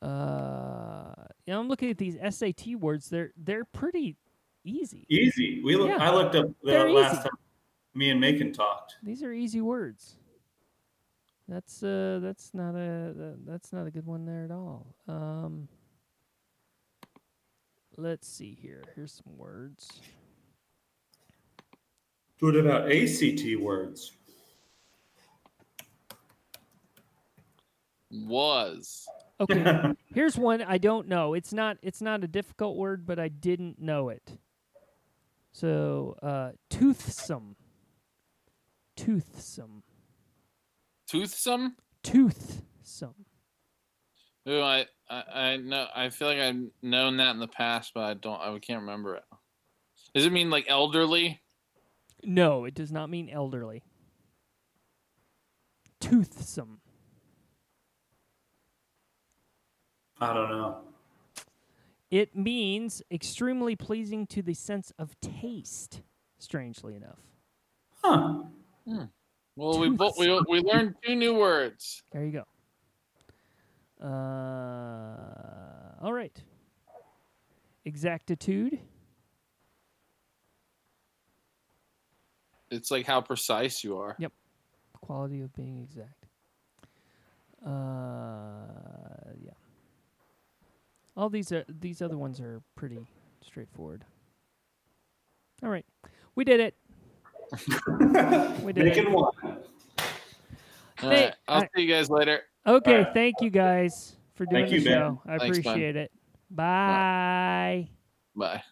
Uh, you know, I'm looking at these SAT words. They're they're pretty easy. Easy. We look, Yeah. I looked up the They're last easy. time me and Macon talked. These are easy words. That's uh that's not a that's not a good one there at all. Um Let's see here. Here's some words. What about ACT words? Was. Okay. Here's one I don't know. It's not it's not a difficult word, but I didn't know it. So, uh toothsome. Toothsome. Toothsome? Toothsome. Ooh, I, I, I know. I feel like I've known that in the past, but I don't. I can't remember it. Does it mean like elderly? No, it does not mean elderly. Toothsome. I don't know. It means extremely pleasing to the sense of taste, strangely enough. Huh. Well, we bo- we we learned two new words. There you go. Uh, all right. Exactitude. It's like how precise you are. Yep. Quality of being exact. Uh, yeah. All these are these other ones are pretty straightforward. All right, we did it. We did it. Macon won. All Hey, right, I'll I- see you guys later. Okay, Alright. thank you guys for doing Thank you, the Ben. show. I Thanks, Ben. appreciate it. Bye. Bye.